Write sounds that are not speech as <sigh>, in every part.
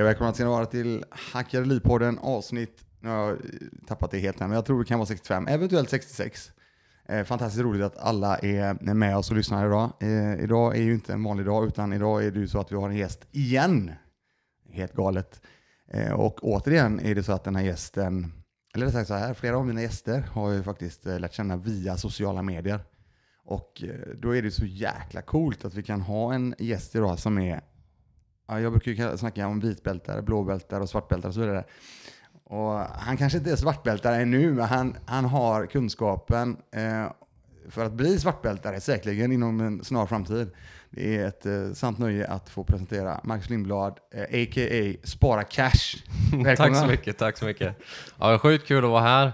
Hej och välkomna ska ni vara till Hackarelipodden avsnitt, nu har jag tappat det helt här, men jag tror det kan vara 65, eventuellt 66. Eh, fantastiskt roligt att alla är med oss och lyssnar idag. Eh, idag är ju inte en vanlig dag, utan idag är det ju så att vi har en gäst igen. Helt galet. Eh, och återigen är det så att den här gästen, eller rättare sagt så här, flera av mina gäster har jag faktiskt eh, lärt känna via sociala medier. Och eh, då är det så jäkla coolt att vi kan ha en gäst idag som är Ja, jag brukar ju snacka om vitbältare, blåbältare och svartbältare och så vidare. Och han kanske inte är svartbältare ännu, men han, han har kunskapen eh, för att bli svartbältare, säkerligen inom en snar framtid. Det är ett eh, sant nöje att få presentera Marcus Lindblad, eh, a.k.a. Spara Cash. Välkomna. <laughs> tack så mycket, tack så mycket. Ja, sjukt kul att vara här.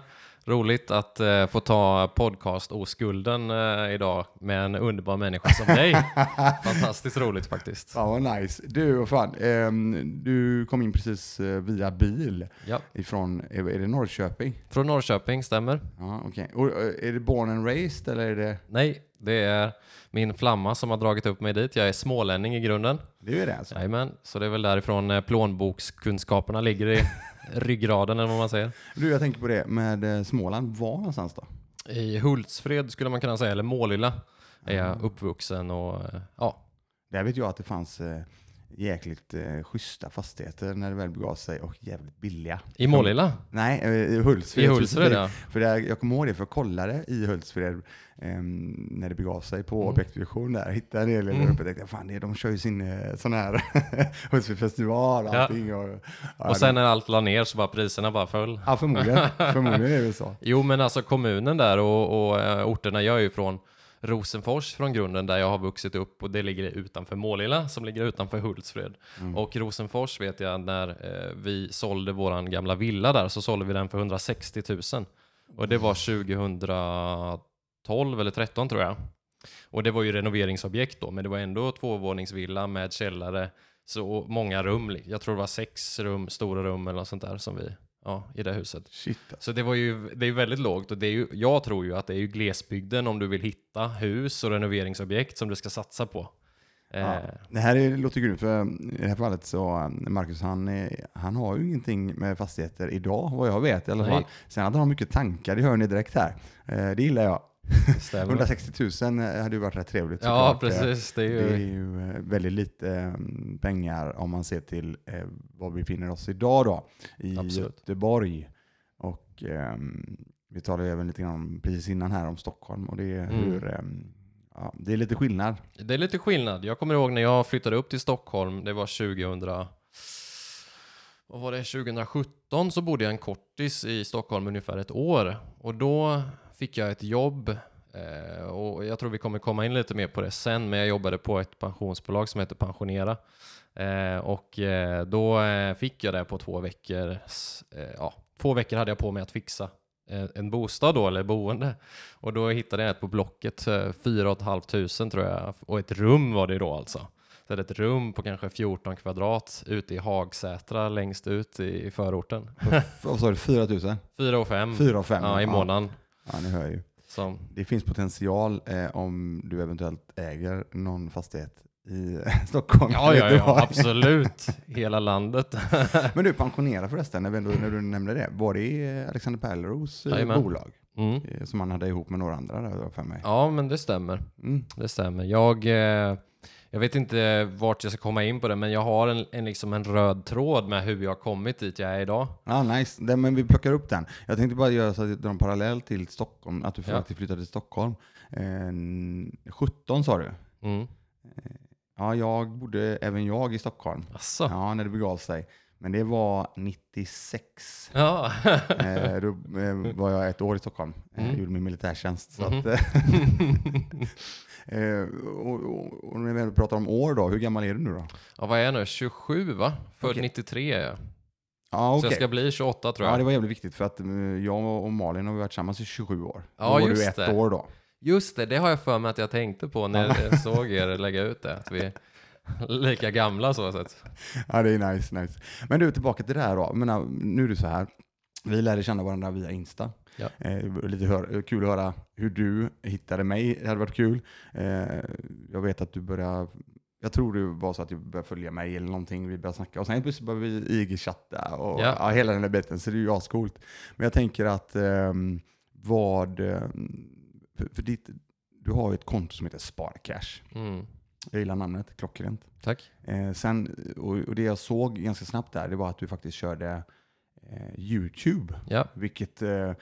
Roligt att eh, få ta podcast-oskulden eh, idag med en underbar människa som dig. <laughs> Fantastiskt roligt faktiskt. Ja, vad nice. Du, vad fan, ehm, du kom in precis eh, via bil Ja. ifrån, är, är det Norrköping? Från Norrköping, stämmer? Ja, okej. Och, eh, Är det born and raised eller är det? Nej, det är min flamma som har dragit upp mig dit. Jag är smålänning i grunden. Det är det alltså? Jajamän, så det är väl därifrån eh, plånbokskunskaperna ligger i <laughs> ryggraden eller vad man säger. Du, jag tänker på det med eh, Småland. Var någonstans då? I Hultsfred skulle man kunna säga, eller Målilla, är jag uppvuxen och eh, ja, Där vet jag att det fanns eh, jäkligt eh, schyssta fastigheter när det väl begav sig och jävligt billiga. i Målilla. Nej, eh, i Hultsfred. I Hultsfred ja. För det, jag kommer ihåg det, för jag kollade i Hultsfred ehm, när det begav sig på Mm. objektvision där. Hittade en del mm. uppe och tänkte, fan det, de kör ju sin eh, sån här <laughs> Hultsfredsfestival och Ja. allting. Och, ja, Och sen när allt la ner så bara priserna bara föll. Ja, förmodligen. <laughs> förmodligen är det så. Jo, men alltså kommunen där och, och eh, orterna, jag är ju från Rosenfors från grunden där jag har vuxit upp och det ligger utanför Målilla som ligger utanför Hultsfred. Och Rosenfors vet jag när eh, vi sålde våran gamla villa där så sålde vi den för 160 000. Och det var 2012 eller 13 tror jag. Och det var ju renoveringsobjekt då, men det var ändå tvåvåningsvilla med källare, så många rum. Jag tror det var sex rum, stora rum eller något sånt där som vi, ja, i det huset. Shit. alltså. Så det var ju, det är väldigt lågt och det är ju, jag tror ju att det är ju glesbygden om du vill hitta hus och renoveringsobjekt som du ska satsa på. Ja. Eh, Det här är, låter grymt, för i det här fallet så, eh, Marcus han, är- han har ju ingenting med fastigheter idag, vad jag vet i alla Nej. fall. Sen hade han mycket tankar, det hör ni direkt här. Eh, Det gillar jag. Det stämmer. 160 000 hade ju varit rätt trevligt ja, såklart. Eh, precis. Det är Det är ju, ju eh, väldigt lite eh, pengar om man ser till eh, var vi befinner oss idag då, i Absolut. Göteborg. Och ehm, vi talade ju även lite grann om, precis innan här om Stockholm och det är Mm. hur, ehm, ja, det är lite skillnad. det är lite skillnad. Jag kommer ihåg när jag flyttade upp till Stockholm, det var 2000, vad var det, 2017 så bodde jag en kortis i Stockholm ungefär ett år. Och då fick jag ett jobb eh, och jag tror vi kommer komma in lite mer på det sen, men jag jobbade på ett pensionsbolag som heter Pensionera. Eh, och eh, då fick jag det på två veckor. Ja, två veckor hade jag på mig att fixa en bostad då, eller boende. Och då hittade jag ett på Blocket, eh, 4 500 tror jag. Och ett rum var det då alltså. Så det är ett rum på kanske 14 kvadrat ute i Hagsätra längst ut i, i förorten. Vad sa du, 4 000? 4 och 5 4 och 5? ja, i månaden. Ja, ni hör ju. Så, Det finns potential eh, om du eventuellt äger någon fastighet i <laughs> Stockholm. ja, ja, ja, <laughs> absolut. Hela landet. <laughs> Men du, pensionera förresten, när, ändå, när du nämnde det. Var det eh, Alexander Pärleros eh, Jajamän. bolag? Mm. eh, Som han hade ihop med några andra där, för mig. Ja, men det stämmer. Mm. Det stämmer. Jag, jag vet inte vart jag ska komma in på det, men jag har en, en, liksom en röd tråd med hur jag har kommit dit jag är idag. Ja, nice. Det, men vi plockar upp den. Jag tänkte bara göra så att en parallell till Stockholm, att du Ja. faktiskt flyttade till Stockholm. Eh, 17 sa du? Mm. Ja, jag bodde, även jag, i Stockholm. Asså. Ja, när det begav sig. Men det var 96. Ja. Eh, <laughs> då eh, var jag ett år i Stockholm. Eh, Mm. gjorde min militärtjänst. Så Mhm. att, eh, <laughs> eh, och, och, och när vi pratar om år då, hur gammal är du nu då? ja, vad är jag nu? 27 va? Född Okej. 93 är jag. Ja, Så okej. jag ska bli 28 tror jag. Ja, det var jävligt viktigt för att eh, jag och Malin har varit tillsammans i 27 år. Ja, då var du ett det. år då. Just det, det har jag för mig att jag tänkte på när jag såg er lägga ut det. Att vi är lika gamla så sett. Ja, det är nice, nice. Men du, tillbaka till det här då. Menar, nu är det så här. Vi lärde känna varandra via Insta. Ja. Eh, lite hör, kul att höra hur du hittade mig. Det hade varit kul. Eh, jag vet att du började... Jag tror det var så att du började följa mig eller någonting, vi började snacka och sen plötsligt började vi IG-chatta och Ja. ja. hela den där biten, så det är ju ascoolt. Men jag tänker att ehm, vad, för, för ditt, du har ju ett konto som heter Sparcash. Mm. Jag gillar namnet, klockrent. Tack. Eh, sen, och, och det jag såg ganska snabbt där, det var att du faktiskt körde eh, YouTube. Ja. Vilket, eh,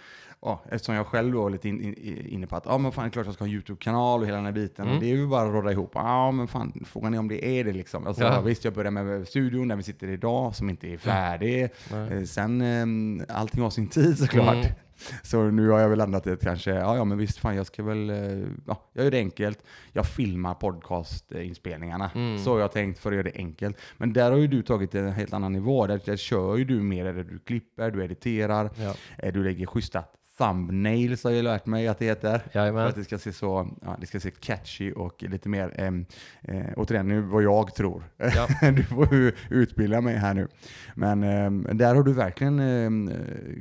ja, eftersom jag själv var lite in, in, inne på att ja, men fan, det är klart jag ska ha en YouTube-kanal och hela den här biten. Mm. Och det är ju bara att råda ihop. Ja, men fan, frågan är om det är det liksom. Alltså, Ja. Visst, jag började med studion där vi sitter idag, som inte är färdig. Nej. Eh, sen, eh, allting har sin tid såklart. Mm. Så nu har jag väl landat i att kanske, ja, ja men visst fan jag ska väl, eh, ja, jag gör det enkelt. Jag filmar podcastinspelningarna. Mm. Så har jag tänkt för att göra det enkelt. Men där har ju du tagit en helt annan nivå. Där, där kör ju du mer, där du klipper, du editerar, Ja. eh, du lägger schyssta thumbnails har jag lärt mig att det heter. För Jajamän. att det ska se så, ja, det ska se catchy och lite mer, ehm, eh, återigen nu vad jag tror. Ja. <laughs> du får utbilda mig här nu. Men ehm, där har du verkligen eh,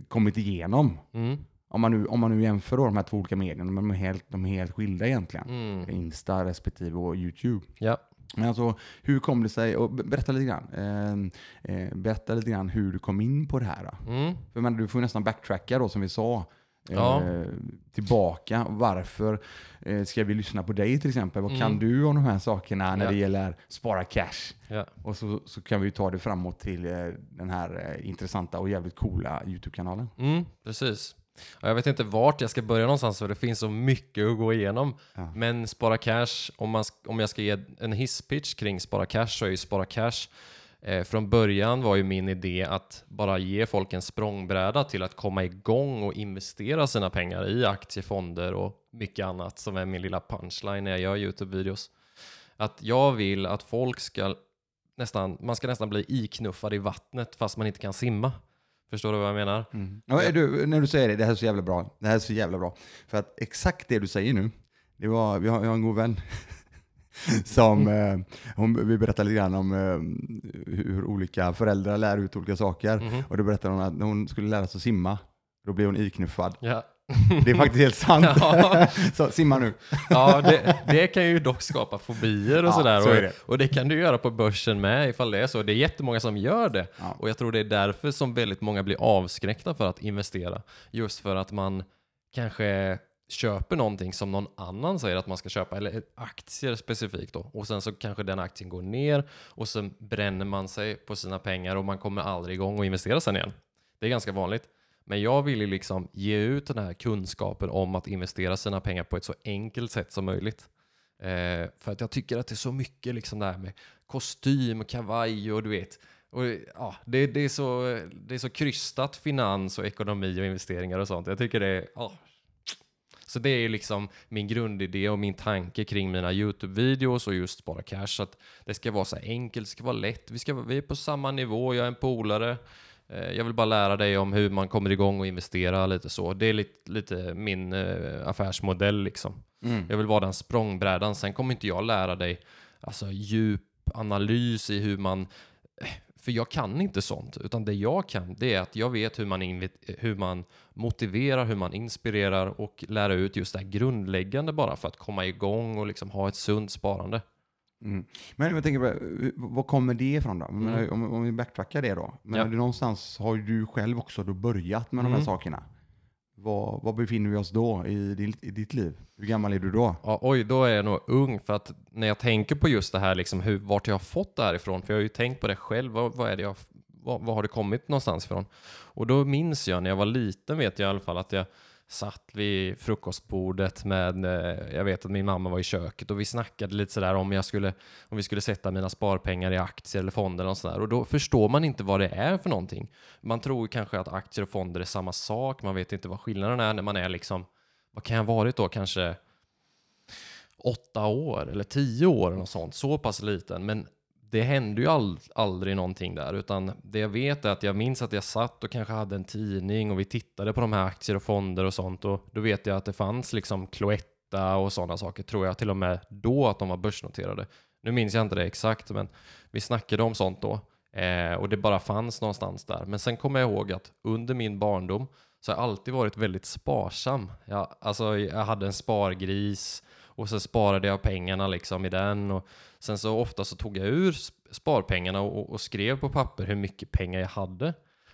kommit igenom. Mm. Om man nu, om man nu jämför då de här två olika medierna, de är helt, de är helt skilda egentligen. Mm. Insta respektive och YouTube. Ja. Men alltså, hur kom det sig, och be- berätta lite grann, eh, eh, berätta lite grann hur du kom in på det här. Mm. För men, du får nästan backtracka då som vi sa. Eh, Ja. Tillbaka, varför eh, ska vi lyssna på dig till exempel? Vad kan Mm. du om de här sakerna när Ja. det gäller spara cash? Ja. Och så, så kan vi ta det framåt till eh, den här eh, intressanta och jävligt coola YouTube-kanalen. Mm, precis. Ja, Jag vet inte vart jag ska börja någonstans för det finns så mycket att gå igenom. Men Spara Cash, om, man, om jag ska ge en hisspitch kring Spara Cash så är ju Spara Cash eh, från början var ju min idé att bara ge folk en språngbräda till att komma igång och investera sina pengar i aktiefonder och mycket annat som är min lilla punchline när jag gör YouTube-videos. Att jag vill att folk ska nästan, man ska nästan bli iknuffad i vattnet fast man inte kan simma. Förstår du vad jag menar? Mm. Ja, är du, när du säger det, det här är så jävla bra. Det här är så jävla bra. För att exakt det du säger nu, det var, vi har, jag har en god vän <laughs> <laughs> som, eh, hon, vi berättade lite grann om eh, hur olika föräldrar lär ut olika saker. Mhm. Och då berättade hon att när hon skulle lära sig att simma, då blev hon iknuffad. Ja. Det är faktiskt helt sant. <laughs> Ja. <laughs> så simma nu. Ja, det, det kan ju dock skapa fobier och Ja, sådär. så är och, det. och det kan du göra på börsen med ifall det är så. Det är jättemånga som gör det. Ja. Och jag tror det är därför som väldigt många blir avskräckta för att investera. Just för att man kanske köper någonting som någon annan säger att man ska köpa, eller aktier specifikt då. Och sen så kanske den aktien går ner och sen bränner man sig på sina pengar och man kommer aldrig igång och investera sen igen. Det är ganska vanligt. Men jag vill ju liksom ge ut den här kunskapen om att investera sina pengar på ett så enkelt sätt som möjligt. Eh, för att jag tycker att det är så mycket liksom det här med kostym, och kavaj och du vet. Och, ja, det, det, är så, det är så krystat finans och ekonomi och investeringar och sånt. Jag tycker det är... ja. Så det är ju liksom min grundidé och min tanke kring mina YouTube-videos och just Spara Cash. Att det ska vara så enkelt, det ska vara lätt. Vi, ska, vi är på samma nivå, jag är en polare. Eh, Jag vill bara lära dig om hur man kommer igång och investera lite så. Det är lite, lite min eh, affärsmodell liksom. Mm. Jag vill vara den språngbrädan. Sen kommer inte jag lära dig alltså, djup analys i hur man... För jag kan inte sånt. Utan det jag kan, det är att jag vet hur man, hur man motiverar, hur man inspirerar och lära ut just det här grundläggande bara för att komma igång och liksom ha ett sunt sparande. Mm. Men jag tänker, på, var kommer det ifrån då? Mm. Om, om vi backtrackar det då. Men Ja. någonstans har ju du själv också då börjat med de här Mm. sakerna. Var, var befinner vi oss då i, ditt- i ditt liv? Hur gammal är du då? Ja, oj, då är jag nog ung för att när jag tänker på just det här, liksom hur, vart jag har fått det här ifrån, för jag har ju tänkt på det själv, vad, vad är det jag, vad, vad har det kommit någonstans ifrån? Och då minns jag när jag var liten, vet jag i alla fall, att jag satt vid frukostbordet med, eh, jag vet att min mamma var i köket och vi snackade lite sådär om jag skulle, om vi skulle sätta mina sparpengar i aktier eller fonder och sådär. Och då förstår man inte vad det är för någonting. Man tror kanske att aktier och fonder är samma sak, man vet inte vad skillnaden är när man är liksom, vad kan jag ha varit då, kanske åtta år eller tio år eller något sånt, så pass liten. Men det hände ju all, aldrig någonting där, utan det jag vet är att jag minns att jag satt och kanske hade en tidning och vi tittade på de här aktier och fonder och sånt och då vet jag att det fanns liksom Cloetta och sådana saker, tror jag till och med då att de var börsnoterade. Nu minns jag inte det exakt, men vi snackade om sånt då. Eh, och det bara fanns någonstans där. Men sen kommer jag ihåg att under min barndom så har jag alltid varit väldigt sparsam. Jag, alltså, jag hade en spargris och sen sparade jag pengarna liksom i den. Och sen så ofta så tog jag ur sparpengarna och, och skrev på papper hur mycket pengar jag hade.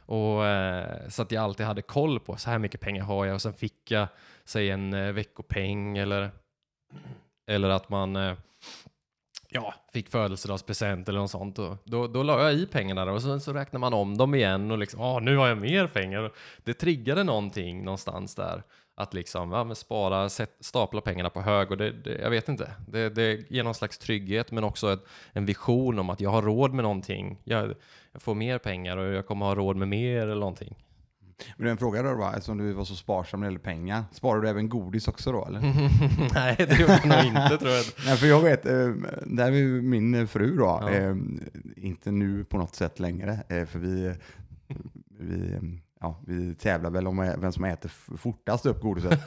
Och, eh, så att jag alltid hade koll på så här mycket pengar har jag och sen fick jag säg en eh, veckopeng eller, eller att man eh, ja, fick födelsedagspresent eller något sånt. Och då, då la jag i pengarna och sen så räknar man om dem igen och liksom, ah, nu har jag mer pengar. Och Det triggade någonting någonstans där. Att liksom, ja, men spara, sätt, stapla pengarna på hög och det, det, jag vet inte. Det, det ger någon slags trygghet men också ett, en vision om att jag har råd med någonting. Jag, jag får mer pengar och jag kommer ha råd med mer eller någonting. Men det är en fråga då, va? eftersom du var så sparsam när det gäller pengar. Sparar du även godis också då eller? <laughs> Nej, det gjorde jag nog inte tror jag. Nej, för jag vet, eh, där är ju min fru då, Ja. eh, inte nu på något sätt längre, eh, för vi, vi, ja, vi tävlar väl om vem som äter fortast upp godiset. <laughs>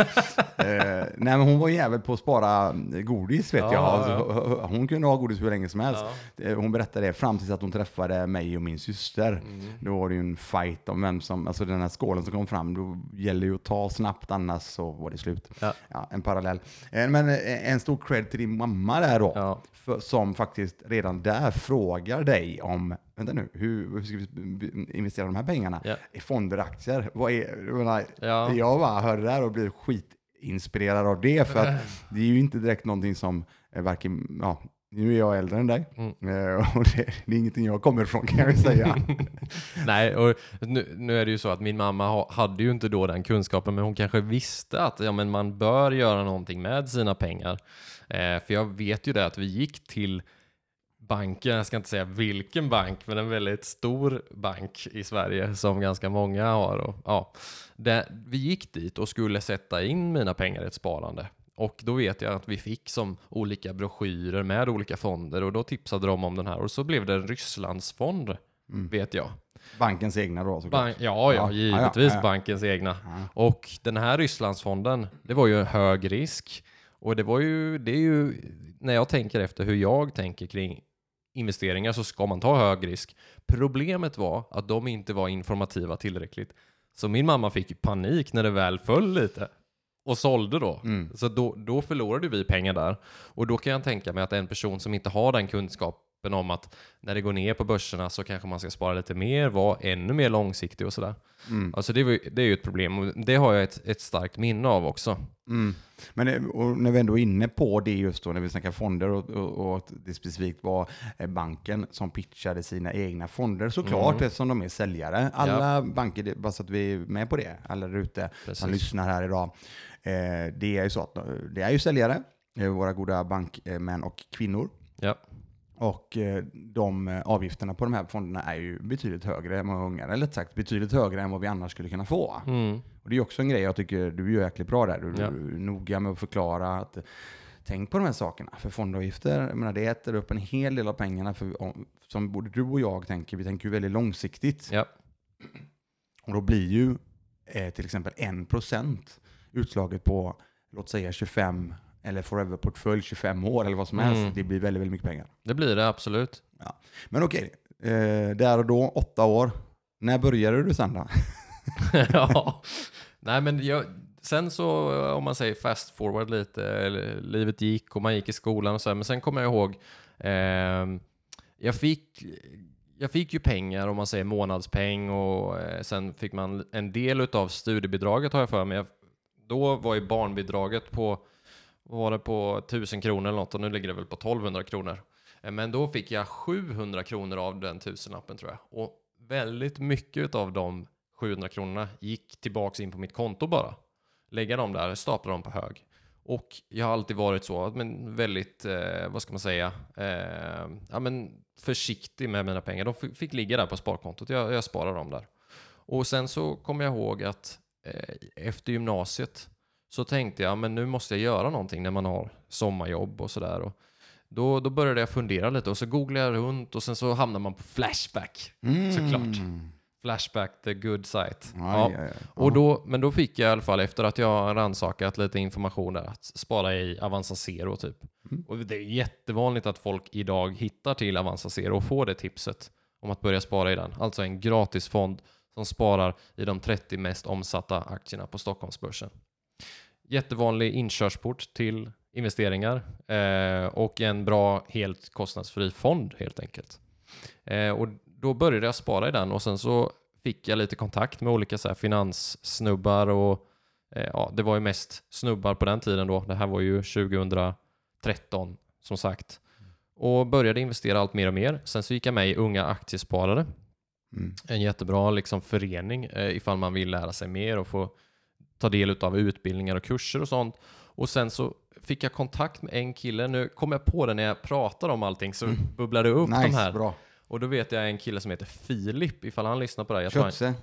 eh, nej men hon var jävel på att spara godis vet Ja, jag. ja, Alltså, Hon kunde ha godis hur länge som helst. Ja. Eh, Hon berättade det fram tills att hon träffade mig och min syster. Mm. Då var det ju en fight om vem som, alltså den här skålen som kom fram, då gäller ju att ta snabbt annars så var det slut. Ja. en parallell. Eh, Men eh, en stor cred till din mamma där då, Ja. för, som faktiskt redan där frågar dig om, vänta nu, hur, hur ska vi investera de här pengarna? Ja. I fonder, aktier? Vad är, jag, menar, Ja. jag bara hör det där och blir skitinspirerad av det, för att <laughs> det är ju inte direkt någonting som eh, varken, ja, nu är jag äldre än dig, Mm. eh, och det, det är ingenting jag kommer ifrån kan jag säga. <laughs> Nej, och nu, nu är det ju så att min mamma ha, hade ju inte då den kunskapen, men hon kanske visste att ja, men man bör göra någonting med sina pengar. Eh, för jag vet ju det att vi gick till banken, jag ska inte säga vilken bank, men en väldigt stor bank i Sverige som ganska många har. Och, ja, det, vi gick dit och skulle sätta in mina pengar i ett sparande. Och då vet jag att vi fick som olika broschyrer med olika fonder och då tipsade de om den här och så blev det en Rysslandsfond, vet jag. Bankens egna då såklart. Bank, ja, ja, Ja, givetvis ja, ja. bankens egna. Och den här Rysslandsfonden, det var ju en hög risk. Och det var ju, det är ju, när jag tänker efter hur jag tänker kring investeringar så ska man ta hög risk. Problemet var att de inte var informativa tillräckligt. Så min mamma fick panik när det väl föll lite. Och sålde då. Mm. Så då, då förlorade vi pengar där. Och då kan jag tänka mig att en person som inte har den kunskapen om att när det går ner på börserna så kanske man ska spara lite mer, vara ännu mer långsiktig och sådär. Mm. Alltså det, var, det är ju ett problem och det har jag ett, ett starkt minne av också. Mm. Men och när vi ändå är inne på det just då, när vi snackar fonder och, och, och att det specifikt var eh, banken som pitchade sina egna fonder såklart Mm. eftersom de är säljare. Alla banker, det- bara så att vi är med på det, alla där ute som lyssnar här idag. Eh, det är ju så att eh, det är ju säljare, eh, våra goda bankmän och kvinnor. Ja, Och eh, de eh, avgifterna på de här fonderna är ju betydligt högre än många gånger, eller sagt betydligt högre än vad vi annars skulle kunna få. mm. Och det är också en grej jag tycker du gör jäkligt bra där. Du Ja. är noga med att förklara att tänk på de här sakerna. För fondavgifter, jag menar, det äter upp en hel del av pengarna. För, om- som både du och jag tänker, vi tänker ju väldigt långsiktigt. ja, Och då blir ju eh, till exempel 1% utslaget på, låt säga 25 eller forever-portfölj 25 år eller vad som helst. Mm. Det blir väldigt, väldigt mycket pengar. det blir det absolut. Men okej, eh, där och då, åtta år. När började du sen då? <laughs> ja. <laughs> Nej men jag, sen så om man säger fast forward lite, eller, livet gick och man gick i skolan och så här, men sen kommer jag ihåg ehm, jag fick jag fick ju pengar om man säger månadspeng och eh, sen fick man en del utav studiebidraget har jag för mig. Jag- Då var ju barnbidraget på, vad var det på 1000 kronor eller något och nu ligger det väl på 1200 kronor. Eh, men då fick jag 700 kronor av den tusenlappen tror jag. Och väldigt mycket av de 700 kronorna gick tillbaks in på mitt konto bara. Lägga dem där, stapla dem på hög. Och jag har alltid varit så, men väldigt, eh, vad ska man säga, eh, ja, men försiktig med mina pengar. De fick ligga där på sparkontot, jag, jag sparar dem där. Och sen så kommer jag ihåg att eh, efter gymnasiet så tänkte jag, men nu måste jag göra någonting när man har sommarjobb och sådär. Då, då började jag fundera lite och så googlade jag runt och sen så hamnar man på Flashback. Såklart. Flashback, the good site. Ja, ja, ja. Och då, men då fick jag i alla fall efter att jag rannsakat lite information där att spara i Avanza Zero typ. Mm. Och det är jättevanligt att folk idag hittar till Avanza Zero och får det tipset om att börja spara i den. Alltså en gratisfond som sparar i de 30 mest omsatta aktierna på Stockholmsbörsen. Jättevanlig inkörsport till investeringar eh, och en bra, helt kostnadsfri fond helt enkelt. Eh, och då började jag spara i den och sen så fick jag lite kontakt med olika så här, finanssnubbar och eh, ja, det var ju mest snubbar på den tiden då. Det här var ju 2013 som sagt. Och började investera allt mer och mer. Sen så gick jag med i Unga Aktiesparare. Mm. En jättebra liksom, förening eh, ifall man vill lära sig mer och få ta del av utbildningar och kurser och sånt. Och sen så fick jag kontakt med en kille. Nu kom jag på det när jag pratar om allting så Mm. bubblar det upp nice, de här. bra. Och då vet jag en kille som heter Filip, ifall han lyssnar på det här. Jag han,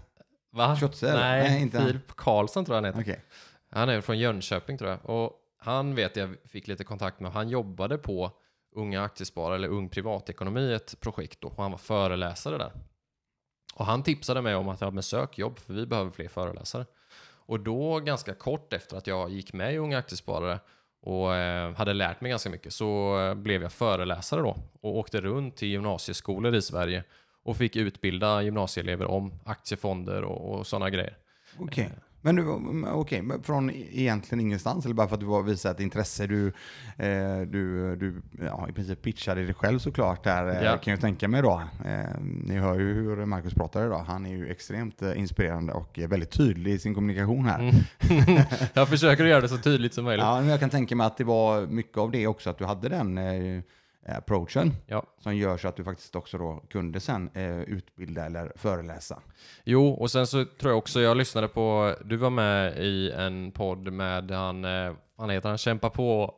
va? Eller? Nej, Nej, inte. Filip Karlsson tror jag han heter. Okej. Han är från Jönköping tror jag. Och han vet jag fick lite kontakt med. Han jobbade på Unga Aktiesparare eller Ung Privatekonomi, ett projekt då. Och han var föreläsare där. Och han tipsade mig om att jag men sök jobb för vi behöver fler föreläsare. Och då ganska kort efter att jag gick med i Unga Aktiesparare och eh, hade lärt mig ganska mycket så eh, blev jag föreläsare då och åkte runt till gymnasieskolor i Sverige och fick utbilda gymnasieelever om aktiefonder och, och sådana grejer. Okej. Men du, okej, men från egentligen ingenstans eller bara för att du visat ett intresse? Du, eh, du, du ja, i princip pitchade dig själv såklart där, eh, Ja. kan jag tänka mig då. Eh, ni hör ju hur Marcus pratar idag. Han är ju extremt eh, inspirerande och väldigt tydlig i sin kommunikation här. Mm. <laughs> jag försöker göra det så tydligt som möjligt. Ja, men jag kan tänka mig att det var mycket av det också, att du hade den eh, approachen Ja. som gör så att du faktiskt också då kunde sen eh, utbilda eller föreläsa. Jo, och sen så tror jag också jag lyssnade på, du var med i en podd med han, eh, han heter han, Kämpa på.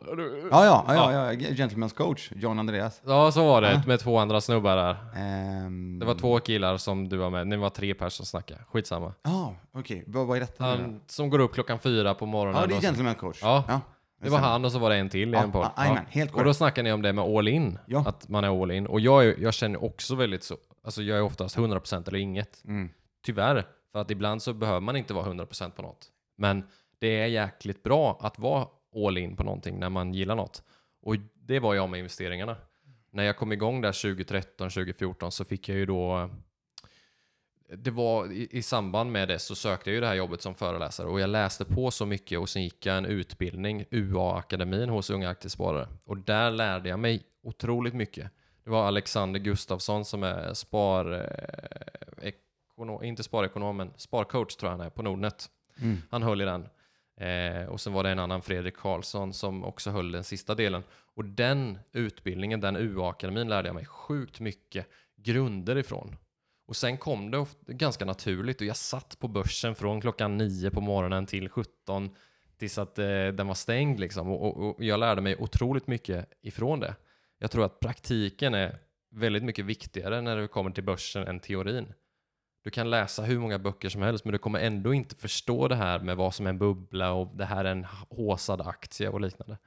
Ja, ja, ja, ja, Gentleman's coach, John Andreas. Ja, så var det, Ja. med två andra snubbar där. Ehm, Det var två killar som du var med, ni var tre personer som snackade, skitsamma. Ja, okej. Vad, vad är detta? Han som går upp klockan fyra på morgonen. Ja, det är och så- Gentleman coach. Ja, Det var han och så var det en till i en podd. jajamän, helt Och då snackade ni om det med all in. Ja. Att man är all in. Och jag, är, jag känner också väldigt så, alltså jag är oftast 100% eller inget. Mm. Tyvärr, för att ibland så behöver man inte vara 100% på något. Men det är jäkligt bra att vara all in på någonting när man gillar något. Och det var jag med investeringarna. När jag kom igång där 2013, 2014 så fick jag ju då det var i, i samband med det så sökte jag ju det här jobbet som föreläsare och jag läste på så mycket och sen gick jag en utbildning, UA-akademin hos Unga Aktiesparare. Och där lärde jag mig otroligt mycket. Det var Alexander Gustafsson som är spar... Eh, ekonom, inte sparekonom, men sparcoach tror jag han är på Nordnet. Mm. Han höll i den. Eh, och sen var det en annan, Fredrik Karlsson, som också höll den sista delen. Och den utbildningen, den UA-akademin, lärde jag mig sjukt mycket grunder ifrån. Och sen kom det ofta, ganska naturligt och jag satt på börsen från klockan 9 på morgonen till 17 tills att eh, den var stängd liksom. Och, och, och jag lärde mig otroligt mycket ifrån det. Jag tror att praktiken är väldigt mycket viktigare när det kommer till börsen än teorin. Du kan läsa hur många böcker som helst men du kommer ändå inte förstå det här med vad som är en bubbla och det här är en håsad aktie och liknande.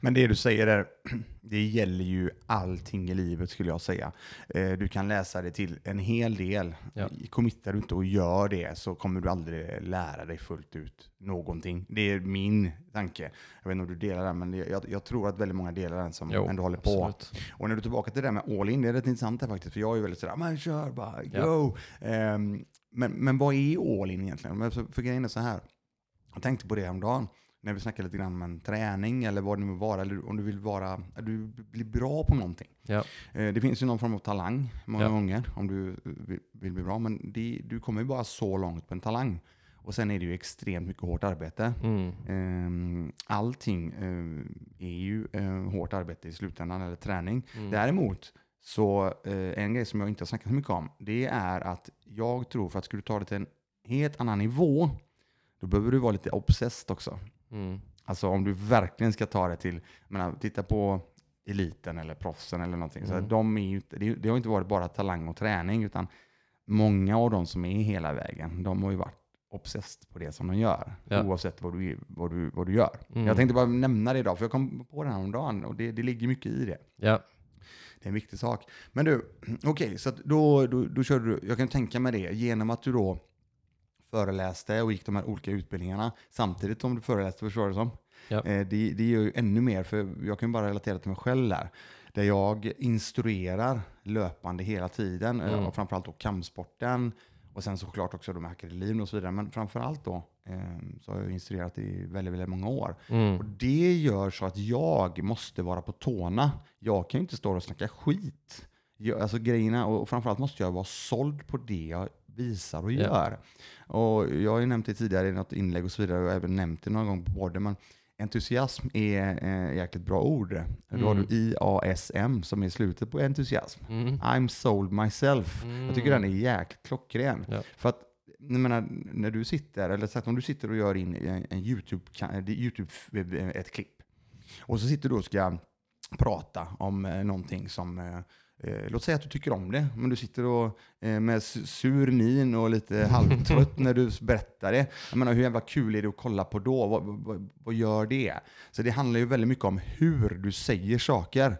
Men det du säger där, <clears throat> det gäller ju allting i livet skulle jag säga. Eh, Du kan läsa det till en hel del. Ja. Committar du inte och gör det så kommer du aldrig lära dig fullt ut någonting. Det är min tanke. Jag vet inte om du delar den, men jag, jag tror att väldigt många delar den som Jo, ändå håller på. absolut. Och när du är tillbaka till det där med all in, det är rätt intressant där faktiskt. För jag är ju väldigt sådär, men kör bara, Ja. go. Ehm, men, men vad är all in egentligen? För grejen är så här. Jag tänkte på det häromdagen. När vi snackade lite grann om en träning eller vad det nu vara. Eller om du vill vara, du blir bra på någonting. Ja. Eh, Det finns ju någon form av talang många Ja. gånger om du vill- bli bra. Men det, du kommer ju bara så långt på en talang. Och sen är det ju extremt mycket hårt arbete. Mm. Ehm, Allting eh, är ju eh, hårt arbete i slutändan, eller träning. Mm. Däremot så en grej som jag inte har snackat så mycket om, det är att jag tror för att skulle ta det till en helt annan nivå, då behöver du vara lite obsessed också. Mm. Alltså om du verkligen ska ta det till, menar, titta på eliten eller proffsen eller någonting. Så Mm. de är ju, inte- det, det har inte varit bara talang och träning, utan många av de som är hela vägen, de har ju varit obsessed på det som de gör. Ja. Oavsett vad du, vad, du, vad du gör. Mm. Jag tänkte bara nämna det idag, för jag kom på det här om dagen och det, det ligger mycket i det. Ja. Det är en viktig sak. Men du, <clears throat> okej, så att då, då, då körde du, jag kan tänka mig det, genom att du då föreläste och gick de här olika utbildningarna samtidigt som du föreläste, förstår du det som? Ja. Eh, det, det gör ju ännu mer, för jag kan ju bara relatera till mig själv där. Där jag instruerar löpande hela tiden, eh, Mm. och framförallt då kampsporten, och sen såklart också de här akademier och så vidare. Men framförallt då Ehm, så har jag instruerat i väldigt, väldigt många år. Mm. Och det gör så att jag måste vara på tårna. Jag kan ju inte stå och snacka skit. Jag, alltså grejerna, och framförallt måste jag vara såld på det jag visar och Ja. gör. Och jag har ju nämnt det tidigare i något inlägg och så vidare, och jag har även nämnt det någon gång på podden, men entusiasm är eh, jäkligt bra ord. Då har Mm. du IASM som är slutet på entusiasm. Mm. I'm sold myself. Jag tycker den är jäkligt klockren. Ja. För att jag menar, när du sitter, eller sagt om du sitter och gör in en, en YouTube, YouTube ett klipp och så sitter du och ska prata om eh, någonting som eh, Eh, låt säga att du tycker om det, men du sitter och, eh, med su- sur min och lite <laughs> halvtrött när du berättar det. Jag menar, hur jävla kul är det att kolla på då? Vad, vad, vad gör det? Så det handlar ju väldigt mycket om hur du säger saker.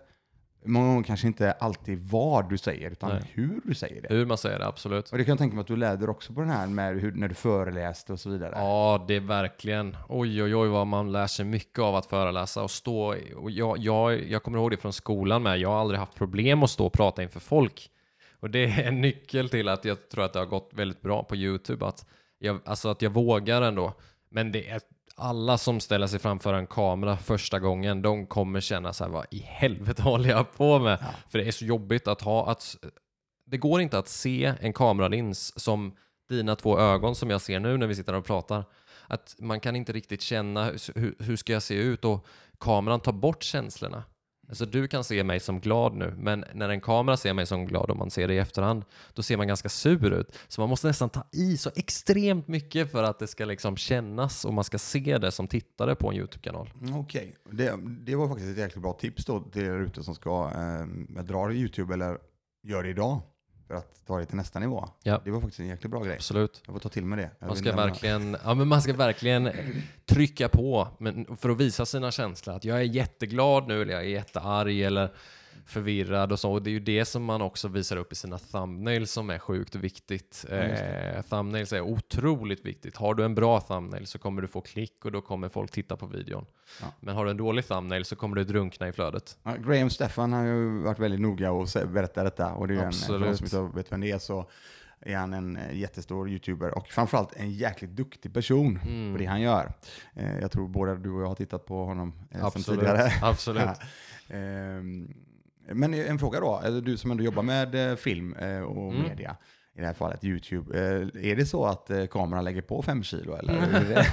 Många gånger kanske inte alltid vad du säger, utan Nej. hur du säger det. Hur man säger det, absolut. Och det kan jag tänka mig att du lärde också på den här med hur, när du föreläste och så vidare. Ja, det är verkligen. Oj, oj, oj vad man lär sig mycket av att föreläsa och stå. Och jag, jag, jag kommer ihåg det från skolan med. Jag har aldrig haft problem att stå och prata inför folk. Och det är en nyckel till att jag tror att det har gått väldigt bra på YouTube. Att jag, alltså att jag vågar ändå. Men det är alla som ställer sig framför en kamera första gången, de kommer känna så här, vad i helvete <laughs> håller jag på med? För det är så jobbigt att ha, att det går inte att se en kameralins som dina två ögon som jag ser nu när vi sitter och pratar. Att man kan inte riktigt känna hur, hur- hur ska jag se ut och kameran tar bort känslorna. Alltså du kan se mig som glad nu, men när en kamera ser mig som glad och man ser det i efterhand, då ser man ganska sur ut. Så man måste nästan ta i så extremt mycket för att det ska liksom kännas och man ska se det som tittare på en YouTube-kanal. Okej, okay. det, det var faktiskt ett jäkligt bra tips då till er ute som ska eh, dra YouTube eller gör det idag för att ta det till nästa nivå. Ja. Det var faktiskt en jäkligt bra grej. Absolut. Jag får ta till mig det. Jag Man ska, verkligen, ja, men man ska verkligen trycka på men för att visa sina känslor. Att jag är jätteglad nu eller jag är jättearg eller förvirrad och så. Och det är ju det som man också visar upp i sina thumbnails som är sjukt viktigt. Ja, Eh, thumbnails är otroligt viktigt. Har du en bra thumbnail så kommer du få klick och då kommer folk titta på videon. Ja. Men har du en dålig thumbnail så kommer du drunkna i flödet. Ja, Graham Stefan har ju varit väldigt noga och berättat detta. Och det är ju en, för de Absolut. som inte vet vem det är så är han en eh, jättestor YouTuber och framförallt en jäkligt duktig person Mm. på det han gör. Eh, jag tror både du och jag har tittat på honom eh, sen Absolut. tidigare. Absolut. <laughs> Ehm, Men en fråga då, eller du som ändå jobbar med eh, film eh, och Mm. media, i det här fallet YouTube. Eh, Är det så att kameran lägger på fem kilo? Eller?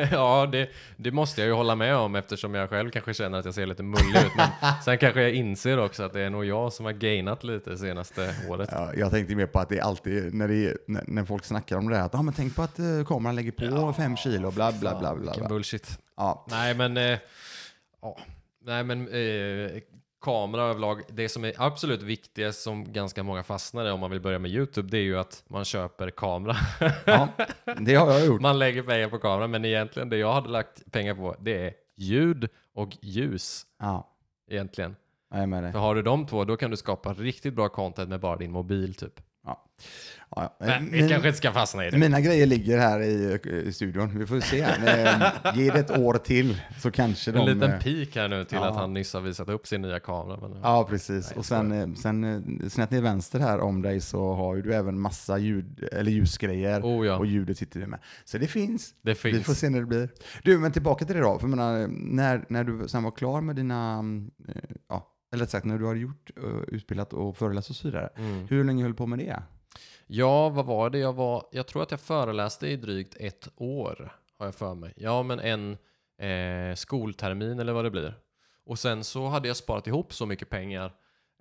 <laughs> Ja, det, det måste jag ju hålla med om eftersom jag själv kanske känner att jag ser lite mullig ut. Men <laughs> sen kanske jag inser också att det är nog jag som har gainat lite det senaste året. Ja, jag tänkte mer på att det är alltid när, det är, när, när folk snackar om det här, att ah, men tänk på att kameran lägger på fem kilo, bla bla bla. bla, Vilken bla. bullshit. Ja. Nej, men... Eh, ja. Nej, men eh, kamera överlag. Det som är absolut viktigast som ganska många fastnar i om man vill börja med YouTube, det är ju att man köper kamera. <laughs> ja, det har jag gjort. man lägger pengar på kamera, men egentligen det jag hade lagt pengar på, det är ljud och ljus. Ja, Egentligen. jag är med dig. För har du de två, då kan du skapa riktigt bra content med bara din mobil typ. Ja. Ja. Men vi Min- kanske inte ska fastna i det. Mina grejer ligger här i, i studion. Vi får se. <laughs> Eh, Ge det ett år till så kanske de... En liten eh, pik här nu till ja. att han nyss har visat upp sin nya kamera. Men, Ja, precis. Nej, och sen, eh, sen eh, snett ner vänster här om dig så har ju du även massa ljud, eller ljusgrejer. Oh ja, Och ljudet sitter vi med. Så det finns. det Vi får finns. se när det blir. Du, men tillbaka till det då. För menar, när, när du sen var klar med dina, ja, eller rätt sagt när du har gjort, utbildat och föreläst och så vidare. Mm. Hur länge höll du på med det? Ja, vad var det jag var? Jag tror att jag föreläste i drygt ett år, har jag för mig. Ja, men en eh, skoltermin eller vad det blir. Och sen så hade jag sparat ihop så mycket pengar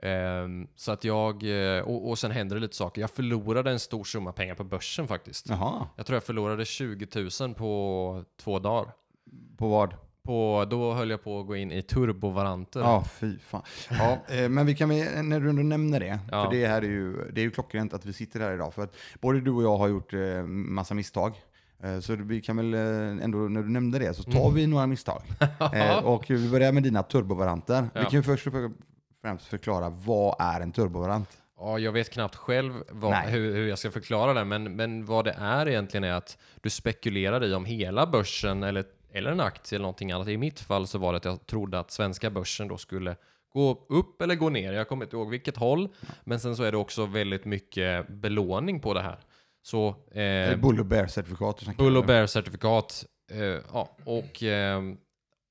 ehm, så att jag, eh, och, och sen hände det lite saker. Jag förlorade en stor summa pengar på börsen faktiskt. Jaha, Jag tror jag förlorade 20 000 på två dagar. på vad? På, då höll jag på att gå in i turbovaranter. Ja, fy fan. Ja, eh, men vi kan väl, när du ändå nämner det, Ja. för det här är ju, det är ju klockrent att vi sitter här idag, för att både du och jag har gjort eh, massa misstag. Eh, Så vi kan väl eh, ändå, när du nämnde det, så tar Mm. vi några misstag. <laughs> Eh, och vi börjar med dina turbovaranter. Vi Ja. kan ju först och främst förklara, vad är en turbovarant? Ja, jag vet knappt själv vad, Nej. hur, hur jag ska förklara det, men, men vad det är egentligen är att du spekulerar i om hela börsen eller, eller en aktie eller någonting annat. I mitt fall så var det att jag trodde att svenska börsen då skulle gå upp eller gå ner. Jag kommer inte ihåg vilket håll, men sen så är det också väldigt mycket belåning på det här. Så, Eh, eh, Bull och Bear-certifikat. Bull och. Bear-certifikat. Eh, ja, och eh,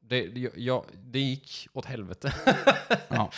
det, ja, det gick åt helvete. <laughs> Ja.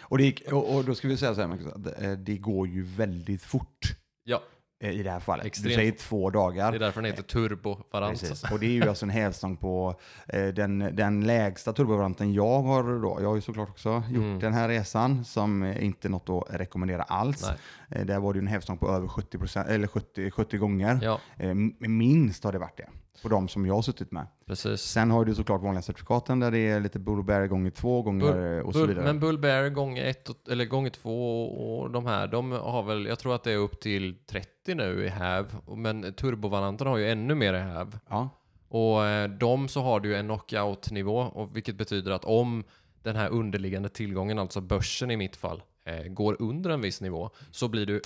Och, det gick, och, och då ska vi säga så här, Marcus, att eh, det går ju väldigt fort ja, i det här fallet. Extremt Du säger två dagar. det är därför den heter turbovarant. Precis. Och det är ju alltså en hävstång på eh, den, den lägsta turbovarianten jag har då. Jag har ju såklart också gjort Mm. den här resan som eh, inte är något att rekommendera alls. Eh, där var det ju en hävstång på över 70, procent, eller 70, 70 gånger. Ja, Eh, minst har det varit det. På de som jag har suttit med. precis. Sen har du såklart vanliga certifikaten där det är lite Bull Bear gånger två gånger Bull- och så vidare. men Bull Bear gånger ett, och- eller gånger två och de här, de har väl, jag tror att det är upp till 30 nu i häv. Men turbovananten har ju ännu mer i häv. ja. Och eh, de så har du ju en knockout-nivå, och vilket betyder att om den här underliggande tillgången, alltså börsen i mitt fall, eh, går under en viss nivå, så blir du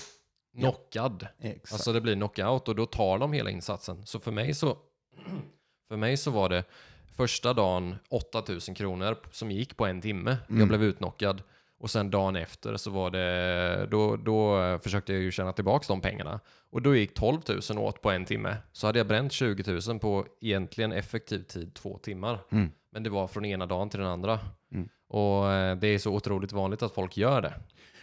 knockad. Exakt. Alltså det blir knockout och då tar de hela insatsen. Så för mig så, <clears throat> för mig så var det första dagen 8000 kronor som gick på en timme. Mm. Jag blev utknockad. Och sen dagen efter så var det, då, då eh, försökte jag ju tjäna tillbaka de pengarna. Och då gick 12 000 åt på en timme. Så hade jag bränt 20 000 på egentligen effektiv tid två timmar. Mm. Men det var från ena dagen till den andra. Mm. Och eh, det är så otroligt vanligt att folk gör det.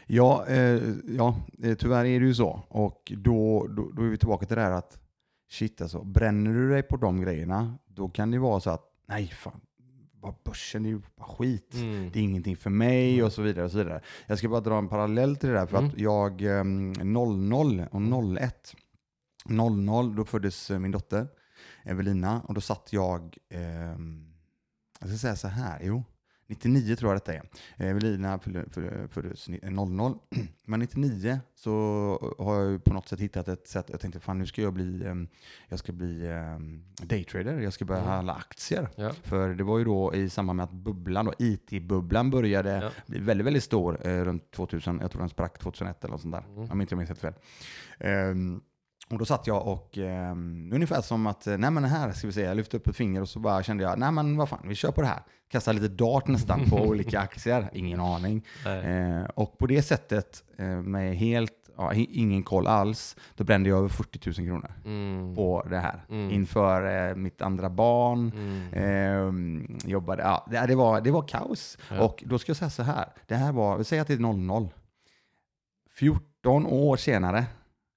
Ja, eh, ja, eh, tyvärr är det ju så. Och då, då, då är vi tillbaka till det här att shit alltså, bränner du dig på de grejerna, då kan det vara så att nej fan, börsen är ju bara skit. Mm. Det är ingenting för mig och så vidare. och så vidare. Jag ska bara dra en parallell till det där för Mm. att jag eh, 00 och 01 00 då föddes eh, min dotter Evelina och då satt jag, eh, jag ska säga så här, jo, 99 tror jag detta är. Eh, Evelina föddes ni- 00, men 99 så har jag på något sätt hittat ett sätt, jag tänkte fan nu ska jag bli, eh, jag ska bli eh, daytrader, jag ska börja Mm. handla aktier. Ja. För det var ju då i samband med att bubblan, IT-bubblan började Ja. bli väldigt, väldigt stor eh, runt 2000, jag tror den sprack 2001 eller något sånt där, Mm. om inte jag minns helt fel. Ehm, och då satt jag och um, ungefär som att, eh, nej men här ska vi se, jag lyfte upp ett finger och så bara kände jag, nej men vad fan, vi kör på det här. Kastade lite dart nästan på <laughs> olika aktier, ingen aning. Eh, och på det sättet, eh, med helt, ja, ingen koll alls, då brände jag över 40 000 kronor Mm. på det här. Mm. Inför eh, mitt andra barn, Mm. Ehm, jobbade, ja, det, det, var, det var kaos. Ja. Och då ska jag säga så här, det här var, vi säger att det är 00. 14 år senare,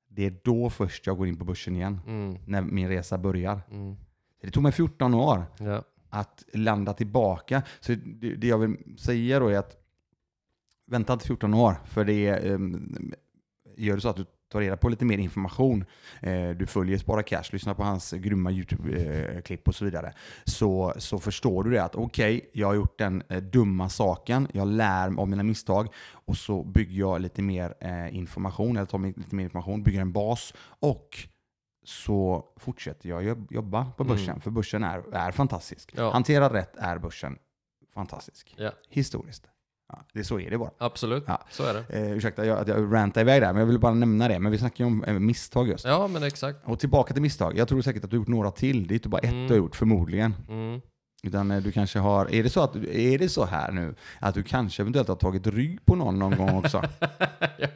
det är då först jag går in på börsen igen, Mm. när min resa börjar. Mm. Det tog mig 14 år Ja att landa tillbaka. Så det, det jag vill säga då är att vänta inte 14 år, för det um, gör det så att du tar reda på lite mer information. Eh, du följer Spara Cash, lyssnar på hans grymma YouTube-klipp och så vidare. Så, så förstår du det att okej, jag har gjort den eh, dumma saken, jag lär av mina misstag och så bygger jag lite mer eh, information, eller tar lite mer information, bygger en bas och så fortsätter jag jobb- jobba på Mm. börsen, för börsen är, är fantastisk. Ja. Hanterad rätt är börsen fantastisk. Ja. Historiskt. Ja, det, så är det bara. Absolut, Ja. så är det. Eh, ursäkta jag, att jag rantar iväg där, men jag vill bara nämna det. Men vi snackar ju om eh, misstag just. Ja, men exakt. Och tillbaka till misstag. Jag tror säkert att du har gjort några till. Det är inte bara ett Mm. du har gjort, förmodligen. Mm. Utan eh, du kanske har... Är det, så att, är det så här nu, att du kanske eventuellt har tagit rygg på någon någon gång också? <laughs>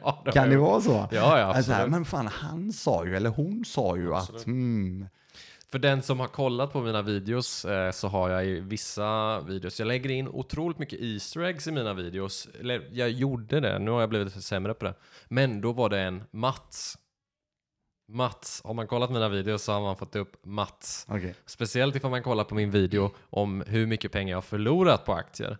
ja, det kan det vara så? Ja, ja, Alltså, här, absolut. men fan, han sa ju, eller hon sa ju Absolut. att... Mm, För den som har kollat på mina videos eh, så har jag i vissa videos, jag lägger in otroligt mycket Easter eggs i mina videos. Eller jag gjorde det, nu har jag blivit sämre på det. Men då var det en Mats. Mats, har man kollat mina videos så har man fått upp Mats. okej. Speciellt ifall man kollar på min video om hur mycket pengar jag har förlorat på aktier.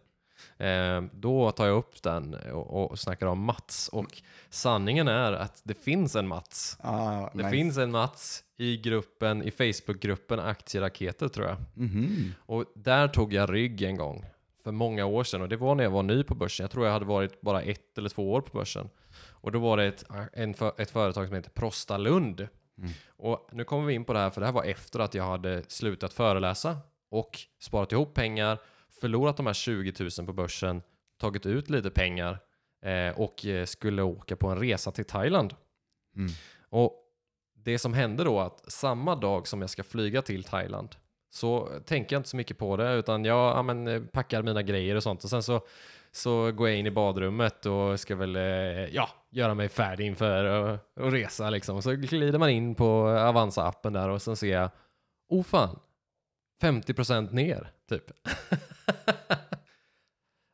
Eh, då tar jag upp den och, och snackar om Mats. Och sanningen är att det finns en Mats. Ah, Det nice. finns en Mats i gruppen, i Facebookgruppen Aktieraketer tror jag. Mhm. Och där tog jag rygg en gång. För många år sedan. Och det var när jag var ny på börsen. Jag tror jag hade varit bara ett eller två år på börsen. Och då var det ett, en, ett företag som heter Prostalund. Mm. Och nu kommer vi in på det här, för det här var efter att jag hade slutat föreläsa och sparat ihop pengar, förlorat de här 20 000 på börsen, tagit ut lite pengar eh, och eh, skulle åka på en resa till Thailand. Mm. Och det som hände då att samma dag som jag ska flyga till Thailand så tänker jag inte så mycket på det, utan jag ja, men, eh, packar mina grejer och sånt. Och sen så, så går jag in i badrummet och ska väl eh, ja, göra mig färdig inför att resa. Liksom. Så glider man in på Avanza-appen där och sen ser jag, oh fan, 50% ner, typ. <laughs>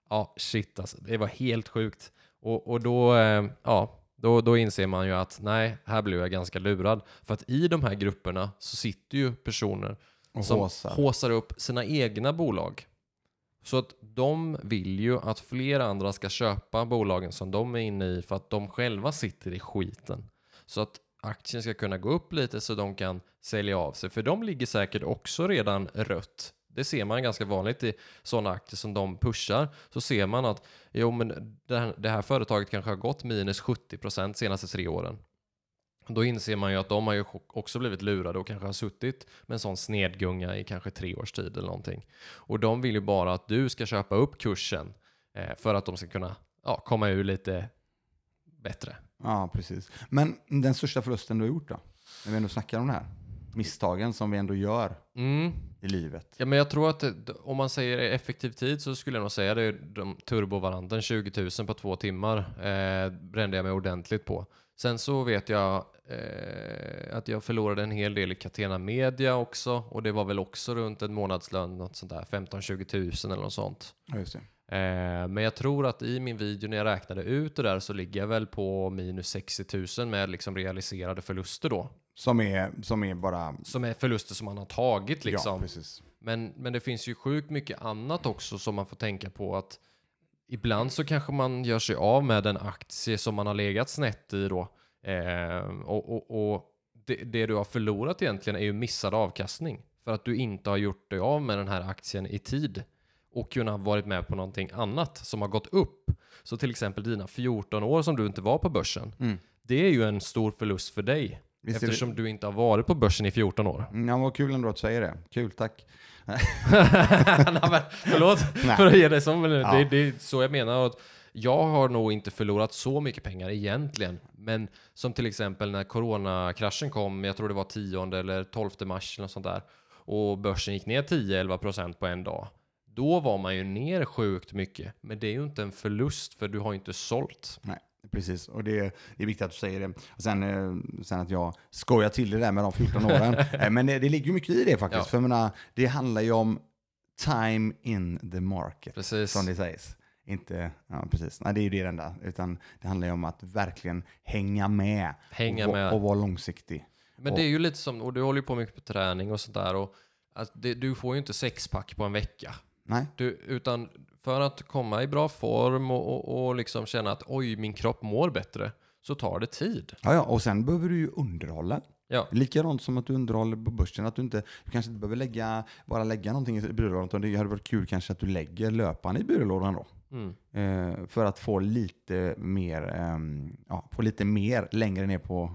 ja, shit alltså. Det var helt sjukt. Och, och då, eh, ja, då, då inser man ju att nej, här blev jag ganska lurad. För att i de här grupperna så sitter ju personer Och som håsar. håsar upp sina egna bolag. Så att de vill ju att fler andra ska köpa bolagen som de är inne i för att de själva sitter i skiten. Så att aktien ska kunna gå upp lite så de kan sälja av sig. För de ligger säkert också redan rött. Det ser man ganska vanligt i sådana aktier som de pushar. Så ser man att jo, men det här, det här företaget kanske har gått minus 70% de senaste tre åren. Då inser man ju att de har ju också blivit lurade och kanske har suttit med en sån snedgunga i kanske tre års tid eller någonting. Och de vill ju bara att du ska köpa upp kursen eh, för att de ska kunna ja, komma ur lite bättre. Ja, precis. Men den största förlusten du har gjort då? När vi ändå snackar om det här. Misstagen som vi ändå gör Mm. i livet. Ja, men jag tror att det, om man säger effektiv tid så skulle jag nog säga det är de turbovaranten 20 000 på två timmar eh, brände jag mig ordentligt på. Sen så vet jag eh, att jag förlorade en hel del i Catena Media också och det var väl också runt en månadslön, något sånt där 15-20 000 eller något sånt. Ja. Eh, men jag tror att i min video när jag räknade ut det där så ligger jag väl på minus 60 000 med liksom realiserade förluster då. Som är, som är bara... Som är förluster som man har tagit liksom. Ja, precis. Men, men det finns ju sjukt mycket annat också som man får tänka på att ibland så kanske man gör sig av med en aktie som man har legat snett i då. Eh, och och, och det, det du har förlorat egentligen är ju missad avkastning. För att du inte har gjort dig av med den här aktien i tid och kunnat varit med på någonting annat som har gått upp. Så till exempel dina 14 år som du inte var på börsen. Mm. Det är ju en stor förlust för dig. Visst eftersom du inte har varit på börsen i 14 år. Mm, Ja, vad kul ändå att du säger det. Kul, tack. <laughs> Nej, men, förlåt Nej. för att ge dig som, men Ja. det, det är så jag menar. Att jag har nog inte förlorat så mycket pengar egentligen. Men som till exempel när coronakraschen kom, jag tror det var 10 eller 12 mars eller sånt där. Och börsen gick ner 10-11% på en dag. Då var man ju ner sjukt mycket. Men det är ju inte en förlust för du har ju inte sålt. Nej, precis. Och det, det är viktigt att du säger det. Och sen, eh, sen att jag skojar till det där med de 14 åren. <laughs> Eh, Men det, det ligger ju mycket i det faktiskt. Ja. För jag menar, det handlar ju om time in the market. Precis. Som det sägs. Inte, ja precis. Nej, det är ju det enda. Utan det handlar ju om att verkligen hänga med. Hänga och, med. och vara långsiktig. Men det är ju lite som, och du håller ju på mycket på träning och sånt där. Och att det, du får ju inte sexpack på en vecka. Nej, Du, utan för att komma i bra form och, och, och liksom känna att oj, min kropp mår bättre, så tar det tid. ja, ja. och sen behöver du ju underhålla. Ja, Likadant som att du underhåller på börsen. Att du, inte, du kanske inte behöver lägga, bara lägga någonting i byrålådan. Utan det hade varit kul kanske att du lägger löparen i byrålådan då. mm. Eh, för att få lite mer, ehm, ja, få lite mer längre ner på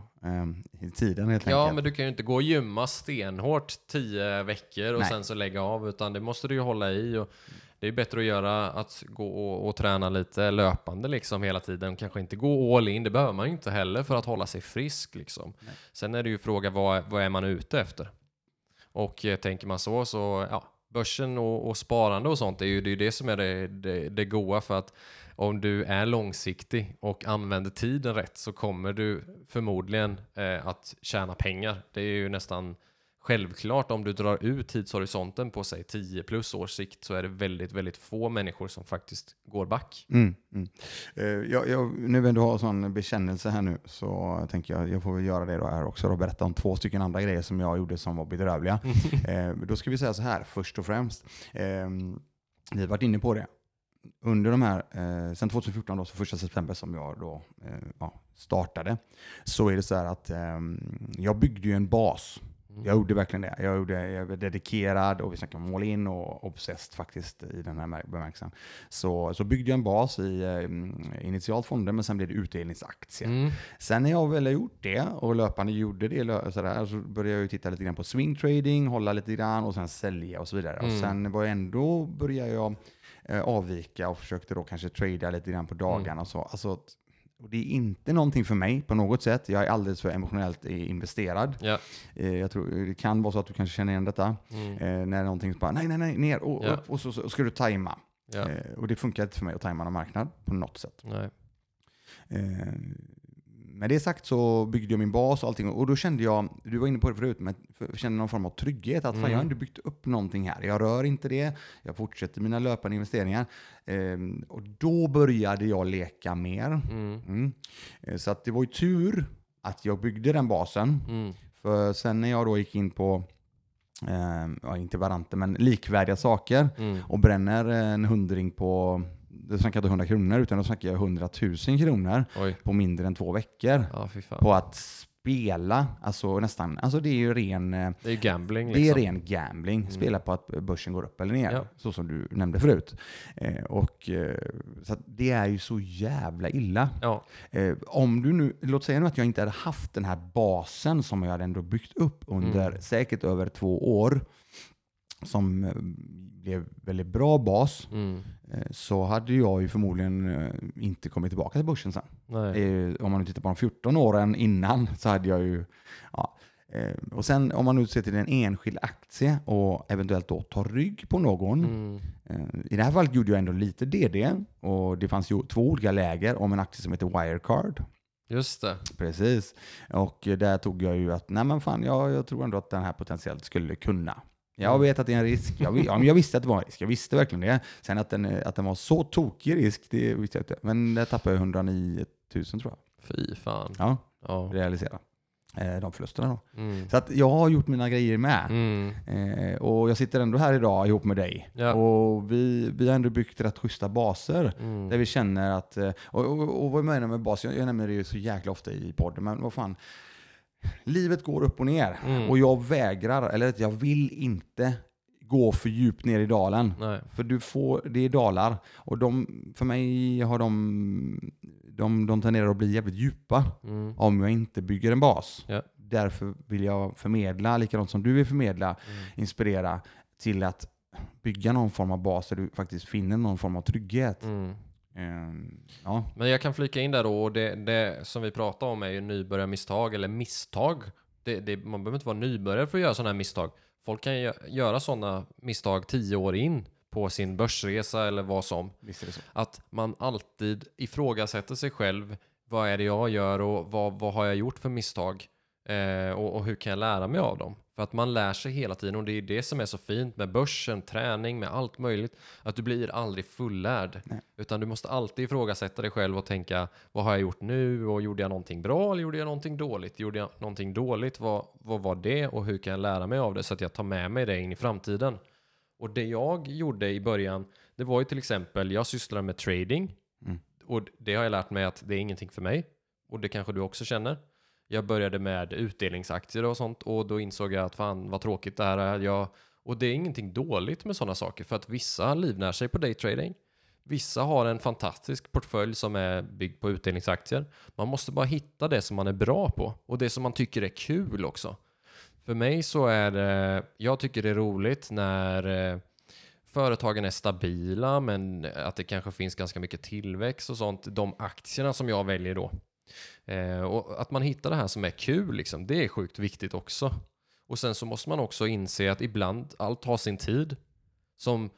i tiden helt ja enkelt. men du kan ju inte gå och gymma stenhårt tio veckor och Nej. sen så lägga av, utan det måste du ju hålla i. Och det är bättre att göra att gå och, och träna lite löpande liksom hela tiden. Kanske inte gå all in, det behöver man ju inte heller för att hålla sig frisk. Liksom. Nej. Sen är det ju fråga vad, vad är man ute efter? Och eh, tänker man så, så ja, börsen och, och sparande och sånt, det är ju det, är det som är det, det, det goa för att om du är långsiktig och använder tiden rätt så kommer du förmodligen eh, att tjäna pengar. Det är ju nästan självklart om du drar ut tidshorisonten på sig 10 plus års sikt så är det väldigt, väldigt få människor som faktiskt går back. Mm, mm. Eh, jag, jag, nu när du har sån bekännelse här nu så tänker jag jag får väl göra det då här också och berätta om två stycken andra grejer som jag gjorde som var bedrövliga. <laughs> eh, då ska vi säga så här först och främst. Eh, vi har varit inne på det. Under de här, eh, sen 2014 då, så första september som jag då eh, ja, startade, så är det så här att eh, jag byggde ju en bas. Mm. Jag gjorde verkligen det. Jag, gjorde, jag var dedikerad och vi snackar om all in och obsessed faktiskt i den här mär- bemärkelsen. Så, så byggde jag en bas i eh, initialt fonder men sen blev det utdelningsaktier. Mm. Sen när jag väl har gjort det och löpande gjorde det sådär, så började jag titta lite grann på swing trading, hålla lite grann och sen sälja och så vidare. Och Mm. sen var jag ändå började jag eh, avvika och försökte då kanske trada lite grann på dagarna och så. Alltså, och det är inte någonting för mig på något sätt. Jag är alldeles för emotionellt eh, investerad. Eh, jag tror, det kan vara så att du kanske känner igen detta. Mm. Eh, när någonting bara, nej, nej, nej, ner och Ja. upp och så, så ska du tajma. Eh, och det funkar inte för mig att tajma någon marknad på något sätt. Med det sagt så byggde jag min bas och allting och då kände jag, du var inne på det förut, men jag kände någon form av trygghet. Att fan, Mm. jag har ändå byggt upp någonting här. Jag rör inte det, jag fortsätter mina löpande investeringar. Eh, och då började jag leka mer. Mm. Mm. Eh, Så att det var ju tur att jag byggde den basen. Mm. För sen när jag då gick in på, eh, ja, inte varianter, men likvärdiga saker Mm. och bränner en hundring på, då snackar jag inte 100 kronor, utan då snackar jag 100 000 kronor Oj. på mindre än två veckor. Ja, fy fan. På att spela, alltså nästan, alltså det är ju ren, eh, Det är gambling det är liksom. ren gambling. Spela på att börsen går upp eller ner, Ja. så som du nämnde förut. Eh, och, eh, så det är ju så jävla illa. Ja. Eh, om du nu, låt säga nu att jag inte hade haft den här basen som jag hade ändå byggt upp under Mm. säkert över två år, som eh, blev väldigt bra bas, Mm. Eh, så hade jag ju förmodligen eh, inte kommit tillbaka till börsen sen. Nej. Eh, om man nu tittar på de 14 åren innan <laughs> så hade jag ju, ja. Och sen om man nu ser till en enskild aktie och eventuellt då tar rygg på någon. Mm. I det här fallet gjorde jag ändå lite DD och det fanns ju två olika läger om en aktie som heter Wirecard. Just det. Precis. Och där tog jag ju att, nej men fan, jag, jag tror ändå att den här potentiellt skulle kunna. Jag vet att det är en risk. Jag, ja, jag visste att det var en risk. Jag visste verkligen det. Sen att den, att den var så tokig risk, det visste jag inte. Men där tappade jag 109 000 tror jag. Fy fan. Ja, Ja. realisera. Eh, de förlusterna då. Mm. Så att jag har gjort mina grejer med. Mm. Eh, och jag sitter ändå här idag ihop med dig. Ja. Och vi, vi har ändå byggt rätt schyssta baser. Mm. Där vi känner att, eh, och, och, och vad jag menar med bas, jag, jag nämner det ju så jäkla ofta i podden, men vad fan. Livet går upp och ner. Mm. Och jag vägrar, eller att jag vill inte gå för djupt ner i dalen. Nej. För du får, det är dalar. Och de, för mig har de, de, de tenderar att bli jävligt djupa Mm. om jag inte bygger en bas. Ja. Därför vill jag förmedla, likadant som du vill förmedla, Mm. inspirera till att bygga någon form av bas där du faktiskt finner någon form av trygghet. Mm. Ehm, ja. Men jag kan flika in där då, och det, det som vi pratar om är ju nybörjarmisstag eller misstag. Det, det, man behöver inte vara nybörjare för att göra sådana här misstag. Folk kan gö- göra sådana misstag tio år in på sin börsresa eller vad som. Att man alltid ifrågasätter sig själv. Vad är det jag gör och vad, vad har jag gjort för misstag? Eh, och, och hur kan jag lära mig av dem? För att man lär sig hela tiden och det är det som är så fint med börsen, träning, med allt möjligt. Att du blir aldrig fullärd. Nej. Utan du måste alltid ifrågasätta dig själv och tänka vad har jag gjort nu och gjorde jag någonting bra eller gjorde jag någonting dåligt? Gjorde jag någonting dåligt? Vad, vad var det och hur kan jag lära mig av det så att jag tar med mig det in i framtiden? Och det jag gjorde i början, det var ju till exempel, jag sysslar med trading. Mm. Och det har jag lärt mig att det är ingenting för mig. Och det kanske du också känner. Jag började med utdelningsaktier och sånt och då insåg jag att fan vad tråkigt det här är. Jag, och det är ingenting dåligt med sådana saker för att vissa livnär sig på daytrading. Vissa har en fantastisk portfölj som är byggd på utdelningsaktier. Man måste bara hitta det som man är bra på och det som man tycker är kul också. För mig så är det, jag tycker det är roligt när eh, företagen är stabila men att det kanske finns ganska mycket tillväxt och sånt. De aktierna som jag väljer då. Eh, och att man hittar det här som är kul, liksom, det är sjukt viktigt också. Och sen så måste man också inse att ibland allt tar sin tid. Som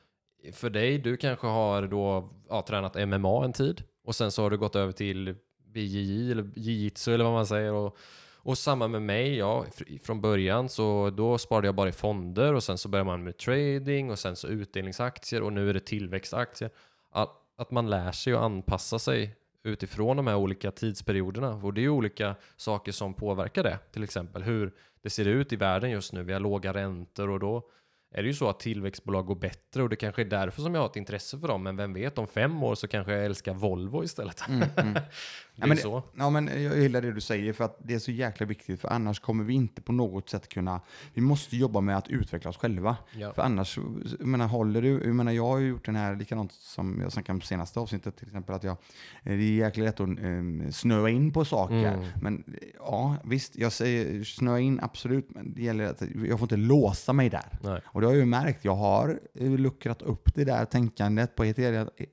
för dig, du kanske har då ja, tränat MMA en tid och sen så har du gått över till BJJ eller jiu-jitsu eller vad man säger. Och, och samma med mig, ja, från början så då sparade jag bara i fonder och sen så börjar man med trading och sen så utdelningsaktier och nu är det tillväxtaktier. Att, att man lär sig att anpassa sig utifrån de här olika tidsperioderna. Och det är ju olika saker som påverkar det. Till exempel hur det ser ut i världen just nu. Vi har låga räntor och då är det ju så att tillväxtbolag går bättre och det kanske är därför som jag har ett intresse för dem. Men vem vet, om fem år så kanske jag älskar Volvo istället. Mm, mm. <laughs> är men så. Ja, men jag gillar det du säger för att det är så jäkla viktigt för annars kommer vi inte på något sätt kunna, vi måste jobba med att utveckla oss själva. Ja. För annars, jag menar, håller du, jag menar, jag har ju gjort den här, likadant som jag snackade om senaste avsnittet till exempel, att jag, det är jäkla lätt att um, snöa in på saker. Mm. Men ja, visst, jag säger snöa in absolut, men det gäller att jag får inte låsa mig där. Nej. Och det har jag ju märkt, jag har eh, luckrat upp det där tänkandet på ett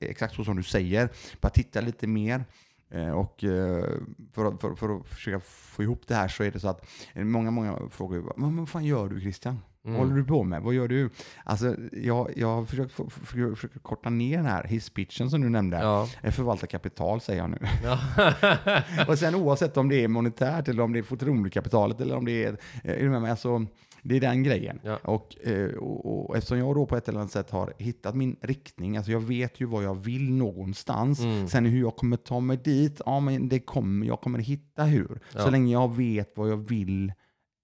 exakt så som du säger, bara titta lite mer Eh, Och eh, för att, för, för att försöka få ihop det här så är det så att eh, många, många frågar ju, men vad fan gör du Christian? Mm. Vad håller du på med? Vad gör du? Alltså, jag, jag har försökt, få- försökt, försökt korta ner den här hisspitchen som du nämnde. Ja. Eh, Förvalta kapital säger jag nu. Ja. <laughs> och sen oavsett om det är monetärt eller om det är förtroendekapitalet eller om det är, eh, är du med mig? Alltså, det är den grejen. Ja. Och, eh, och, och eftersom jag då på ett eller annat sätt har hittat min riktning, alltså jag vet ju vad jag vill någonstans. Mm. Sen hur jag kommer ta mig dit, ja men det kommer, jag kommer hitta hur. Så Ja. länge jag vet vad jag vill,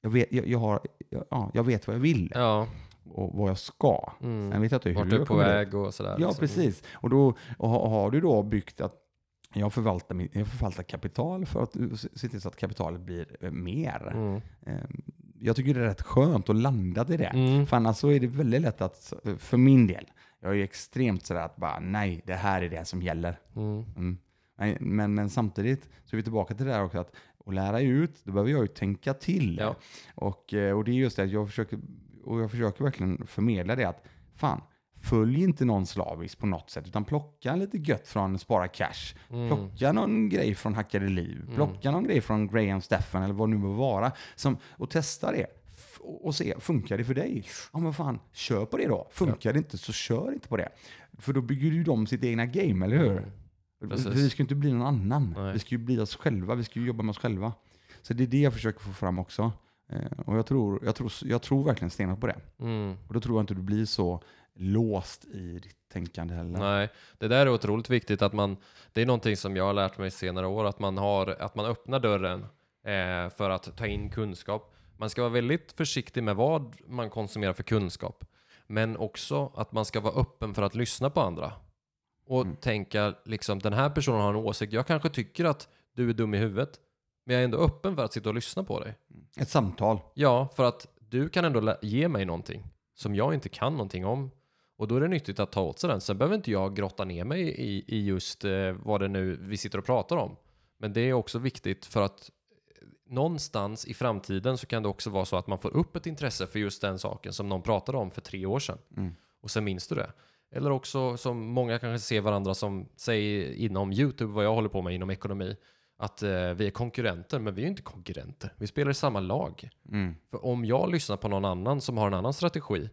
jag vet, jag, jag har, jag, ja, jag vet vad jag vill ja. och vad jag ska. Mm. Sen vet jag inte hur Vart du är på väg och sådär. Ja, liksom. precis. Och, då, och har, du då byggt att jag förvaltar, min- jag förvaltar kapital för att se till så att kapitalet blir eh, mer. Mm. Jag tycker det är rätt skönt att landa i det. Mm. För annars så är det väldigt lätt att, för min del, jag är extremt sådär att bara nej, det här är det som gäller. Mm. Mm. Men, men samtidigt så är vi tillbaka till det där också att att lära ut, då behöver jag ju tänka till. Ja. Och, eh, och det är just det, att jag försöker, och jag försöker verkligen förmedla det att fan, följ inte någon slaviskt på något sätt, utan plocka lite gött från Spara Cash. Mm. Plocka någon grej från Hackade Liv. Plocka någon grej från Graham Steffen eller vad det nu må vara. Som, och testa det. Och se, funkar det för dig? Ja men fan, kör på det då. Funkar det inte så kör inte på det. För då bygger ju de sitt egna game, eller hur? Precis. För vi ska ju inte bli någon annan. Nej. Vi ska ju bli oss själva. Vi ska ju jobba med oss själva. Så det är det jag försöker få fram också. Eh, och jag tror, jag, tror, jag tror verkligen stenhårt på det. Mm. Och då tror jag inte du blir så låst i ditt tänkande heller. Nej, det där är otroligt viktigt att man, det är någonting som jag har lärt mig senare år, att man, har, att man öppnar dörren eh, för att ta in kunskap. Man ska vara väldigt försiktig med vad man konsumerar för kunskap, men också att man ska vara öppen för att lyssna på andra. Och Mm. tänka liksom, den här personen har en åsikt, jag kanske tycker att du är dum i huvudet, men jag är ändå öppen för att sitta och lyssna på dig. Ett samtal. Ja, för att du kan ändå ge mig någonting som jag inte kan någonting om. Och då är det nyttigt att ta åt sig den. Sen behöver inte jag grotta ner mig i, i just eh, vad det nu vi sitter och pratar om. Men det är också viktigt för att eh, någonstans i framtiden så kan det också vara så att man får upp ett intresse för just den saken som någon pratade om för tre år sedan. Mm. Och sen minns du det. Eller också som många kanske ser varandra som, säg inom YouTube, vad jag håller på med inom ekonomi, att eh, vi är konkurrenter, men vi är ju inte konkurrenter. Vi spelar i samma lag. Mm. För om jag lyssnar på någon annan som har en annan strategi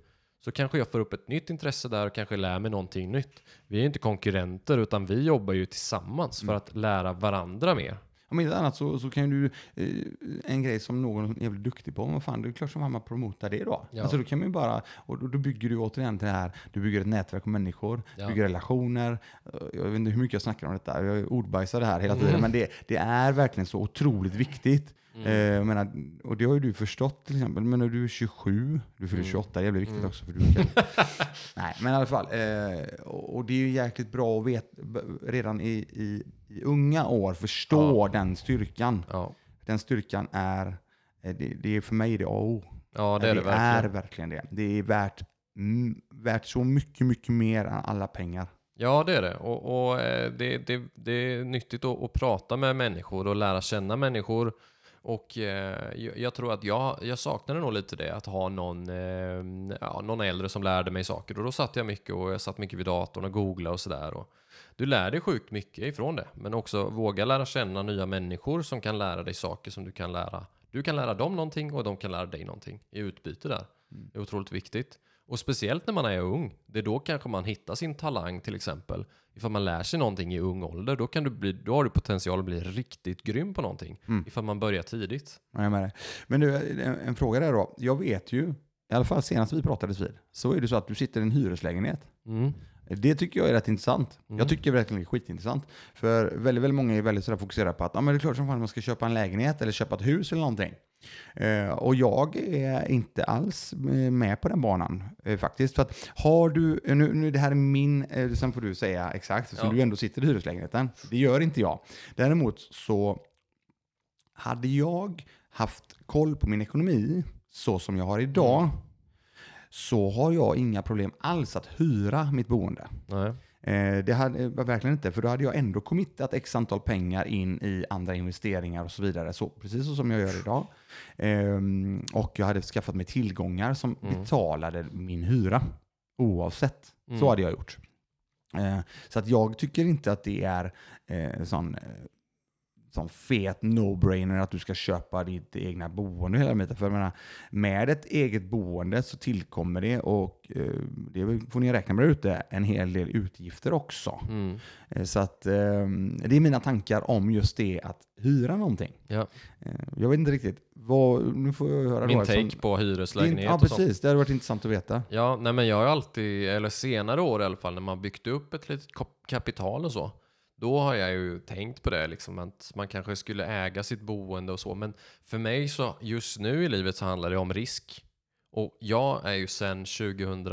så kanske jag får upp ett nytt intresse där och kanske lär mig någonting nytt. Vi är inte konkurrenter utan vi jobbar ju tillsammans för att lära varandra mer. Om inte annat så, så kan ju du, eh, en grej som någon är väldigt duktig på, vad fan, det är klart som fan man promotar det då. Ja. Alltså då kan man ju bara, och då, då bygger du återigen det här, du bygger ett nätverk av människor, Ja. bygger relationer. Eh, Jag vet inte hur mycket jag snackar om detta, jag ordbajsar det här hela Mm. tiden, men det, det är verkligen så otroligt viktigt. Mm. Eh, menar, och det har ju du förstått till exempel, men när du är 27, du fyller Mm. 28, det blir viktigt Mm. också för du kan... <laughs> Nej, men i alla fall, eh, och det är ju jäkligt bra att veta, redan i, i, i unga år förstå den styrkan. Ja, Den styrkan är, eh, det, det är för mig det A och O. ja det är det är verkligen. verkligen det. Det är värt, värt så mycket, mycket mer än alla pengar. Ja, det är det. Och, och eh, det, det, det är nyttigt att, att prata med människor och lära känna människor. Och eh, jag, tror att jag, jag saknade nog lite det, att ha någon, eh, ja, någon äldre som lärde mig saker. Och då satt jag mycket och jag satt mycket vid datorn och googlade och sådär. Du lär dig sjukt mycket ifrån det, men också våga lära känna nya människor som kan lära dig saker som du kan lära. Du kan lära dem någonting och de kan lära dig någonting i utbyte där. Det är otroligt viktigt. Och speciellt när man är ung, det är då kanske man hittar sin talang till exempel. Ifall man lär sig någonting i ung ålder, då, kan du bli, då har du potential att bli riktigt grym på någonting. Mm. Ifall man börjar tidigt. Ja, Jag med. Men du, en, en fråga där då. Jag vet ju, i alla fall senast vi pratades vid, så är det så att du sitter i en hyreslägenhet. Mm. Det tycker jag är rätt intressant. Mm. Jag tycker verkligen det är skitintressant. För väldigt, väldigt många är väldigt sådär fokuserade på att ah, men det är klart som fan man ska köpa en lägenhet eller köpa ett hus eller någonting. Eh, och jag är inte alls eh, med på den banan eh, faktiskt. För att har du, eh, nu, nu det här är min, eh, sen får du säga exakt, eftersom Ja. du ändå sitter i hyreslägenheten. Det gör inte jag. Däremot så hade jag haft koll på min ekonomi så som jag har idag så har jag inga problem alls att hyra mitt boende. Nej. Eh, det hade jag verkligen inte, för då hade jag ändå committat x antal pengar in i andra investeringar och så vidare. Så, precis så som jag gör idag. Ehm, och jag hade skaffat mig tillgångar som Mm. betalade min hyra oavsett. Mm. Så hade jag gjort. Eh, så att jag tycker inte att det är eh, sån, sån fet no-brainer att du ska köpa ditt egna boende hela tiden. För jag menar, med ett eget boende så tillkommer det, och eh, det får ni räkna med ute, en hel del utgifter också. Mm. Eh, Så att eh, det är mina tankar om just det att hyra någonting. Ja. Eh, jag vet inte riktigt, vad, nu får jag höra Min take på hyreslägenhet Ja, och sånt. precis. Det hade varit intressant att veta. Ja, nej men jag har alltid, eller senare år i alla fall, när man byggt upp ett litet kap- kapital och så, då har jag ju tänkt på det, liksom, att man kanske skulle äga sitt boende och så. Men för mig så, just nu i livet så handlar det om risk. Och jag är ju sen 2000,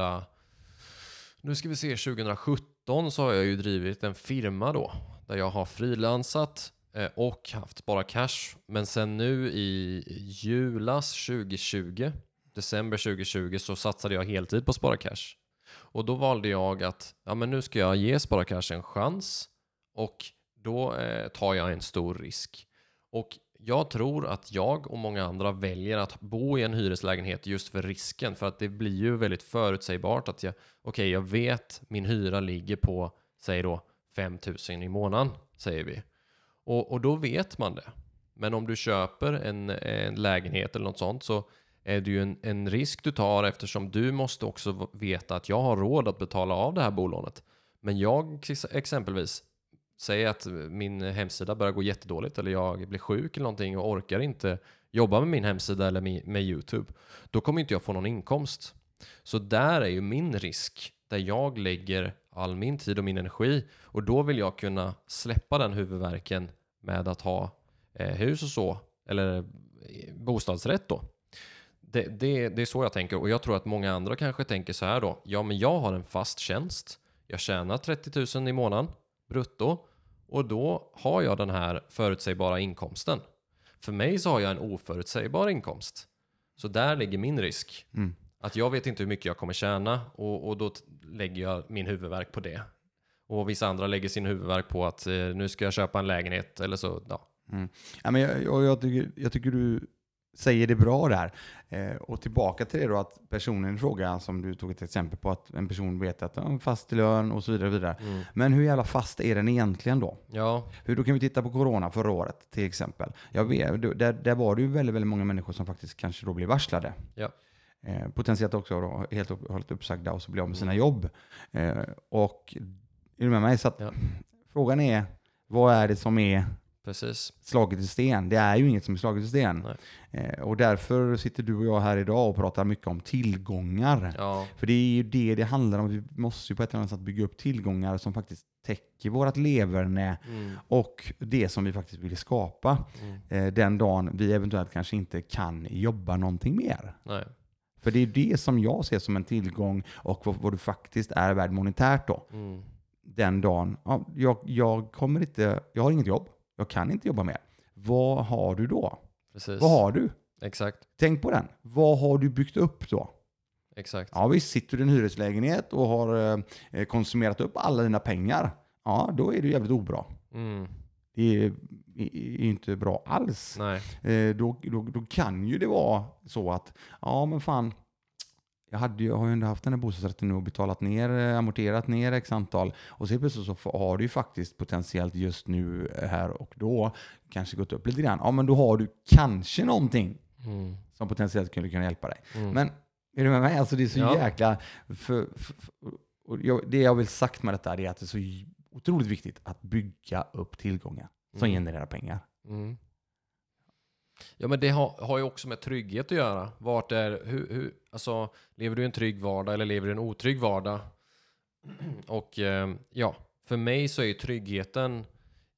nu ska vi se, 2017 så har jag ju drivit en firma då, där jag har frilansat eh, och haft bara cash. Men sen nu i julas 2020, december 2020, så satsade jag heltid på Spara Cash. Och då valde jag att ja, men nu ska jag ge Spara Cash en chans och då eh, tar jag en stor risk. Och jag tror att jag och många andra väljer att bo i en hyreslägenhet just för risken. För att det blir ju väldigt förutsägbart att jag, okej, jag vet min hyra ligger på, säg då 5000 i månaden, säger vi. Och, och då vet man det. Men om du köper en, en lägenhet eller något sånt så är det ju en, en risk du tar eftersom du måste också veta att jag har råd att betala av det här bolånet. Men jag exempelvis, säg att min hemsida börjar gå jättedåligt eller jag blir sjuk eller någonting och orkar inte jobba med min hemsida eller med, YouTube. Då kommer inte jag få någon inkomst. Så där är ju min risk, där jag lägger all min tid och min energi. Och då vill jag kunna släppa den huvudvärken med att ha eh, hus och så, eller eh, bostadsrätt då. Det, det, det är så jag tänker och jag tror att många andra kanske tänker så här då. Ja, men jag har en fast tjänst. Jag tjänar 30 000 i månaden brutto och då har jag den här förutsägbara inkomsten. För mig så har jag en oförutsägbar inkomst. Så där ligger min risk. Mm. Att jag vet inte hur mycket jag kommer tjäna och, och då lägger jag min huvudvärk på det. Och vissa andra lägger sin huvudvärk på att eh, nu ska jag köpa en lägenhet eller så. Ja. Ja, men jag, jag, jag, tycker, jag tycker du säger det bra där. Eh, och tillbaka till det då att personen i fråga, som du tog ett exempel på, att en person vet att ja, fast lön och så vidare. Och vidare. Mm. Men hur jävla fast är den egentligen då? Ja, Hur då kan vi titta på corona förra året till exempel. Jag vet, där, där var det ju väldigt, väldigt många människor som faktiskt kanske då blev varslade. Ja. Eh, potentiellt också då helt upp, hållit uppsagda och så blir av med sina Mm. jobb. Eh, och är du med mig? Så att, Ja. frågan är, vad är det som är precis. slaget i sten? Det är ju inget som är slaget i sten. Eh, och därför sitter du och jag här idag och pratar mycket om tillgångar. Ja, För det är ju det det handlar om. Vi måste ju på ett eller annat sätt bygga upp tillgångar som faktiskt täcker vårt leverne mm, och det som vi faktiskt vill skapa mm, eh, den dagen vi eventuellt kanske inte kan jobba någonting mer. nej. För det är det som jag ser som en tillgång och vad, vad du faktiskt är värd monetärt då. Mm, Den dagen, ja, jag, jag kommer inte, jag har inget jobb, jag kan inte jobba mer. Vad har du då? precis. Vad har du? Exakt, Tänk på den. Vad har du byggt upp då? exakt. Ja visst, sitter du i en hyreslägenhet och har eh, konsumerat upp alla dina pengar, ja då är du jävligt obra. Mm, Det är, är är inte bra alls. nej. Eh, då, då, då kan ju det vara så att, ja men fan, jag, hade, ju- har ju ändå haft den här bostadsrätten nu och betalat ner, eh, amorterat ner x antal. Och så plötsligt så har du ju faktiskt potentiellt just nu eh, här och då kanske gått upp lite grann. Ja men då har du kanske någonting Mm, som potentiellt skulle kunna hjälpa dig. mm. Men är du med mig? Alltså det är så Ja. jäkla... För, för, för, jag, det jag vill sagt med detta är att det är så otroligt viktigt att bygga upp tillgångar som Mm. genererar pengar. Mm. Ja men det har, har ju också med trygghet att göra. Vart är, hur, hur, alltså, lever du i en trygg vardag eller lever du i en otrygg vardag? <clears throat> Och eh, ja, för mig så är ju tryggheten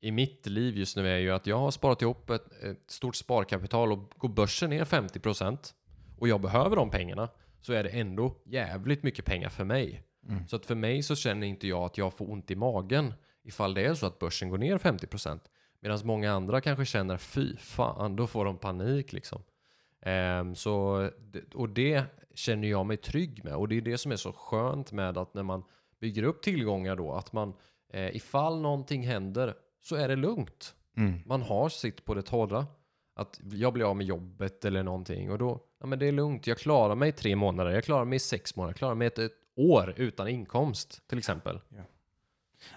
i mitt liv just nu är ju att jag har sparat ihop ett, ett stort sparkapital och går börsen ner 50% och jag behöver de pengarna så är det ändå jävligt mycket pengar för mig. Mm. Så att för mig så känner inte jag att jag får ont i magen ifall det är så att börsen går ner 50%. Medan många andra kanske känner fy fan, då får de panik liksom. Ehm, så, och det känner jag mig trygg med. Och det är det som är så skönt med att när man bygger upp tillgångar då, att man eh, ifall någonting händer så är det lugnt. Mm. Man har sitt på det torra. Att jag blir av med jobbet eller någonting och då, ja men det är lugnt. Jag klarar mig i tre månader, jag klarar mig i sex månader, jag klarar mig ett, ett år utan inkomst till exempel.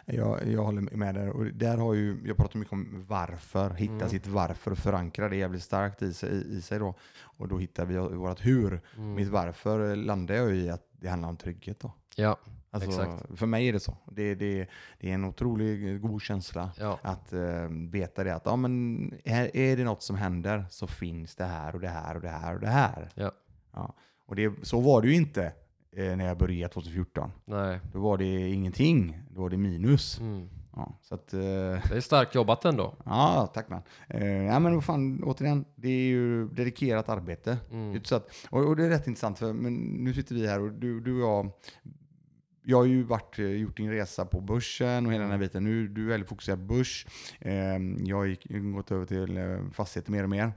Jag, jag håller med där. Och där har ju, jag pratar mycket om varför, hitta Mm. sitt varför och förankra det jävligt starkt i sig, i sig då. Och då hittar vi vårt hur. Mm. Mitt varför landar jag i att det handlar om trygghet då. Ja, Alltså, Exakt. För mig är det så. Det, det, det är en otroligt god känsla ja, att eh, veta det att ja, men är, är det något som händer så finns det här och det här och det här och det här. Ja. Ja. Och det, så var det ju inte eh, när jag började 2014. nej. Då var det ingenting. Då var det minus. Mm. Ja, så att, eh, Det är starkt jobbat ändå. ja, tack man. Eh, ja, men vad fan, återigen, det är ju dedikerat arbete. Det är Mm. Så att, och, och det är rätt intressant, för men nu sitter vi här och du, du och jag, jag har ju varit, eh, gjort din resa på börsen och hela den här biten. Nu du är väldigt fokuserad på börs. Eh, jag har gått över till eh, fastigheter mer och mer.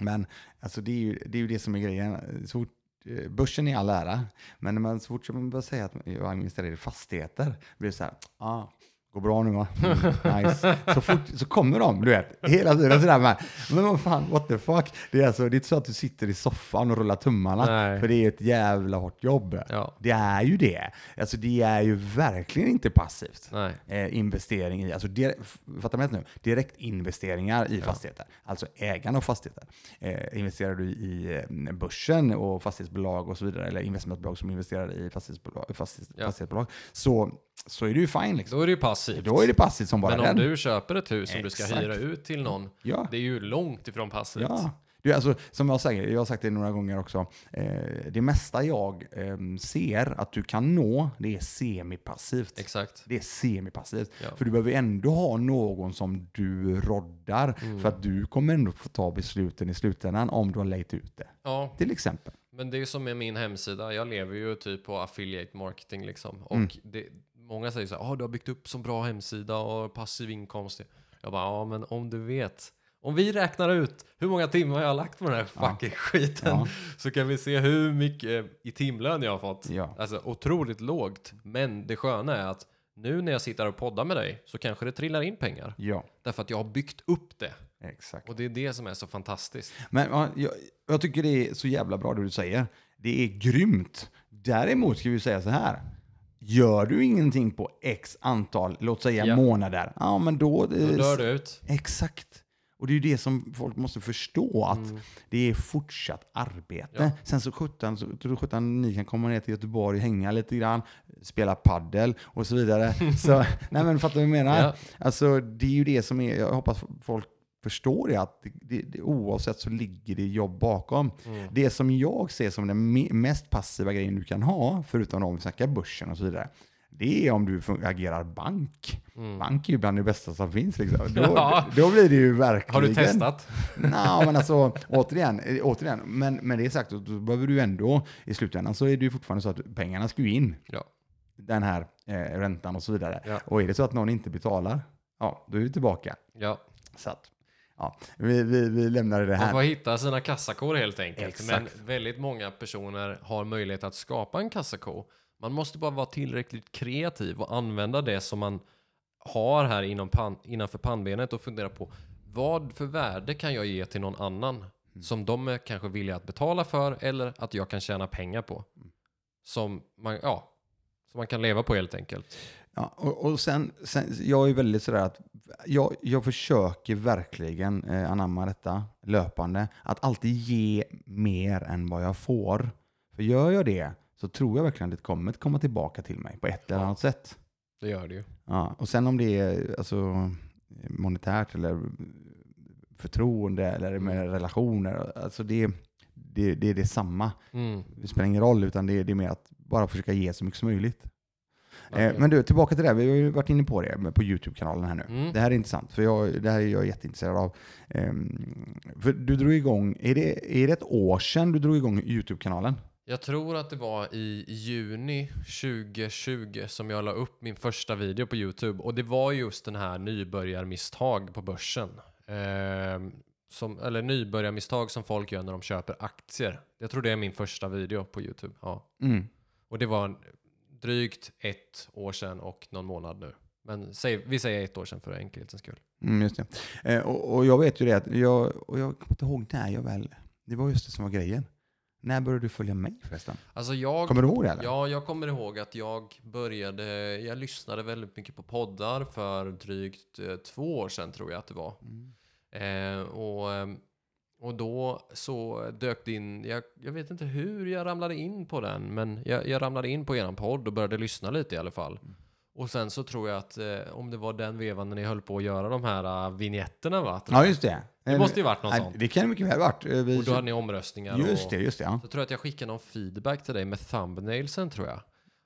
Men alltså, det, är ju, det är ju det som är grejen. Så fort, Eh, börsen är all ära, men när man, så fort som man börjar säga att jag investerar i fastigheter blir det så här, ah, går bra nu va? Mm, <laughs> nice. Så fort så kommer de, du vet, hela tiden <laughs> sådär med, men vad fan, what the fuck? Det är, alltså, det är inte så att du sitter i soffan och rullar tummarna, Nej. för det är ett jävla hårt jobb. Ja, Det är ju det. Alltså det är ju verkligen inte passivt. Eh, investering i, alltså f- fattar nu, direktinvesteringar i Ja. fastigheter. Alltså ägande av fastigheter. Eh, investerar du i eh, börsen och fastighetsbolag och så vidare, eller investmentbolag som investerar i fastighetsbolag, fastighets, Ja. fastighetsbolag, så, så är det ju fine liksom. Då är det ju passivt. Då är det passivt som bara Men om den. du köper ett hus som du ska Exakt. hyra ut till någon, Ja. det är ju långt ifrån passivt. Ja. Du, alltså, som jag säger, jag har sagt det några gånger också, eh, det mesta jag eh, ser att du kan nå, det är semipassivt. Exakt. Det är semipassivt. Ja. För du behöver ändå ha någon som du roddar, Mm. för att du kommer ändå få ta besluten i slutändan om du har lejt ut det. Ja, Till exempel. men det är som med min hemsida. Jag lever ju typ på affiliate marketing liksom. Och Mm. det, många säger så här, ah, du har byggt upp så bra hemsida och passiv inkomst. Jag bara, ja men om du vet. Om vi räknar ut hur många timmar jag har lagt på den här Ja. fucking <laughs> skiten Ja. så kan vi se hur mycket i timlön jag har fått. Ja. Alltså otroligt lågt. Men det sköna är att nu när jag sitter och poddar med dig så kanske det trillar in pengar. Ja, Därför att jag har byggt upp det. exakt. Och det är det som är så fantastiskt. Men ja, jag, jag tycker det är så jävla bra det du säger. Det är grymt. Däremot ska vi säga så här. Gör du ingenting på x antal, låt säga Ja. månader, ja men då... Då eh, dör du ut. Exakt. Och det är ju det som folk måste förstå, att Mm. det är fortsatt arbete. Ja. Sen så 17, så tror 17 ni kan komma ner till Göteborg, hänga lite grann, spela paddel och så vidare. <laughs> så, nej men fattar du vad jag menar? Ja. Alltså det är ju det som är, jag hoppas folk förstår det, att det, det, oavsett så ligger det jobb bakom. Mm. Det som jag ser som den me- mest passiva grejen du kan ha, förutom om vi snackar börsen och så vidare, det är om du agerar bank. Mm. Bank är ju bland det bästa som finns. Liksom. <laughs> Då, Ja. då blir det ju verkligen... Har du testat? Nej, men alltså återigen, eh, återigen men, men det är sagt, då behöver du ändå, i slutändan så är det ju fortfarande så att pengarna ska ju in. Ja. Den här eh, räntan och så vidare. Ja. Och är det så att någon inte betalar, ja, då är vi tillbaka. Ja. Så att, ja, vi, vi, vi lämnar det Man här. får hitta sina kassakor helt enkelt. Exakt. Men väldigt många personer har möjlighet att skapa en kassako. Man måste bara vara tillräckligt kreativ och använda det som man har här inom pan, innanför pannbenet och fundera på vad för värde kan jag ge till någon annan Mm. som de är kanske villiga att betala för eller att jag kan tjäna pengar på. Mm. Som man, ja, som man kan leva på helt enkelt. Ja, och, och sen, sen, jag är väldigt sådär att jag, jag försöker verkligen eh, anamma detta löpande. Att alltid ge mer än vad jag får. För gör jag det så tror jag verkligen att det kommer att komma tillbaka till mig på ett eller Ja. annat sätt. Det gör det ju. Ja, och sen om det är alltså, monetärt eller förtroende eller med relationer. Alltså det, det, det är detsamma. Mm. Det spelar ingen roll utan det, det är mer att bara försöka ge så mycket som möjligt. Eh, men du, tillbaka till det. här. Vi har ju varit inne på det på YouTube-kanalen här nu. Mm. Det här är intressant, för jag, det här är jag jätteintresserad av. Ehm, för du drog igång, är det, är det ett år sedan du drog igång YouTube-kanalen? Jag tror att det var i juni 2020 som jag la upp min första video på YouTube och det var just den här nybörjarmisstag på börsen. Ehm, som, eller nybörjarmisstag som folk gör när de köper aktier. Jag tror det är min första video på YouTube. Ja. Mm. Och det var drygt ett år sedan och någon månad nu. Men säg, vi säger ett år sedan för enkelhetens skull. Mm, just det. Eh, och, och jag vet ju det att jag, och jag kommer inte ihåg när jag väl, det var just det som var grejen. När började du följa mig förresten? Alltså jag, Kommer du ihåg det eller? ja, jag kommer ihåg att jag började, jag lyssnade väldigt mycket på poddar för drygt eh, två år sedan tror jag att det var. Mm. Eh, och, eh, och då så dök det in, jag, jag vet inte hur jag ramlade in på den, men jag, jag ramlade in på eran podd och började lyssna lite i alla fall. Mm. Och sen så tror jag att eh, om det var den vevan när ni höll på att göra de här uh, vinjetterna va? Ja, just det. Det måste ju varit något sånt. Det kan det mycket väl ha varit. Eh, Vi... Och då hade ni omröstningar Just det, just det. Ja. Så tror jag att jag skickade någon feedback till dig med thumbnailsen tror jag.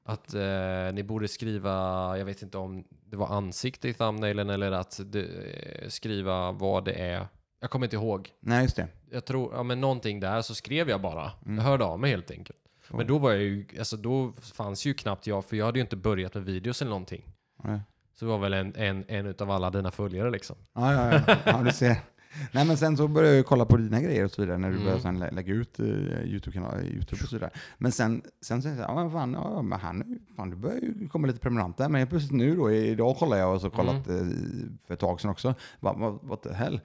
Att eh, ni borde skriva, jag vet inte om det var ansikte i thumbnailen eller att det, eh, skriva vad det är. Jag kommer inte ihåg. Nej, just det. Jag tror, ja men någonting där så skrev jag bara. Mm. Jag hörde av mig helt enkelt. Så. Men då var jag ju, alltså då fanns ju knappt jag, för jag hade ju inte börjat med videos eller någonting. Nej. Så det var väl en, en, en utav alla dina följare liksom. Ja, ja, ja. ja du ser. Nej, men sen så började jag ju kolla på dina grejer och så vidare när du Mm. började lä- lägga ut uh, YouTube-kanal, YouTube och så vidare. Men sen, sen så, ja men fan, ja, men han, fan, det börjar ju komma lite prenumeranter. Men helt plötsligt nu då, idag kollar jag och så kollat Mm. eh, för ett tag sedan också. Vad vad- what the hell?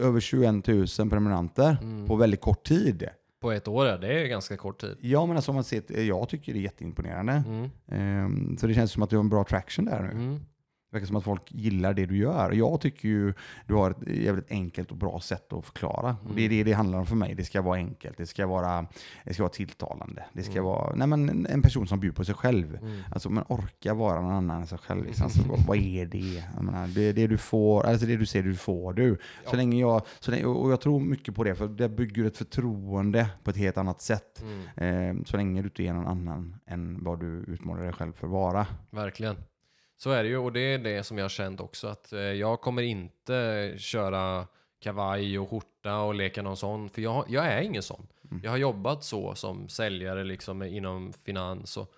Över 21 000 prenumeranter Mm. på väldigt kort tid. På ett år, ja, det är ganska kort tid. Ja, men alltså man ser, jag tycker det är jätteimponerande. Mm. Ehm, så det känns som att du har en bra traction där nu. Mm. Det verkar som att folk gillar det du gör. Jag tycker ju du har ett jävligt enkelt och bra sätt att förklara. Och det är Mm. det det handlar om för mig. Det ska vara enkelt, det ska vara, det ska vara tilltalande. Det ska Mm. vara nej men en, person som bjuder på sig själv. Mm. Alltså man orkar vara någon annan än sig själv. Liksom. Alltså, vad, är det? Menar, det? Det du får, alltså det du ser, det får du. Ja. Så länge jag, så länge, och jag tror mycket på det, för det bygger ett förtroende på ett helt annat sätt. Mm. Eh, så länge du inte är någon annan än vad du utmålar dig själv för att vara. Verkligen. Så är det ju och det är det som jag har känt också att eh, jag kommer inte köra kavaj och skjorta och leka någon sån för jag, jag är ingen sån. Mm. Jag har jobbat så som säljare liksom inom finans och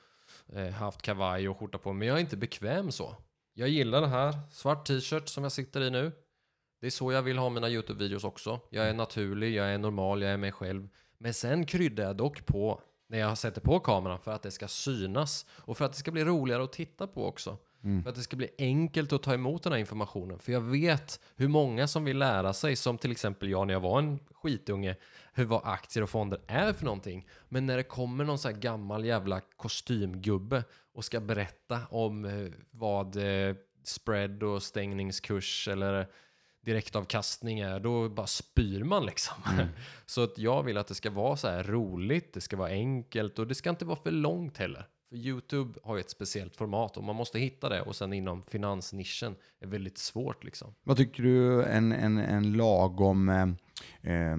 eh, haft kavaj och skjorta på men jag är inte bekväm så. Jag gillar det här, svart t-shirt som jag sitter i nu. Det är så jag vill ha mina YouTube-videos också. Jag är naturlig, jag är normal, jag är mig själv. Men sen kryddar jag dock på när jag sätter på kameran för att det ska synas och för att det ska bli roligare att titta på också. Mm. För att det ska bli enkelt att ta emot den här informationen. För jag vet hur många som vill lära sig, som till exempel jag när jag var en skitunge, hur vad aktier och fonder är för någonting. Men när det kommer någon sån här gammal jävla kostymgubbe och ska berätta om eh, vad eh, spread och stängningskurs eller direktavkastning är, då bara spyr man liksom. Mm. <laughs> Så att jag vill att det ska vara så här roligt, det ska vara enkelt och det ska inte vara för långt heller. För YouTube har ju ett speciellt format och man måste hitta det och sen inom finansnischen är väldigt svårt liksom. Vad tycker du en, en, en lagom eh,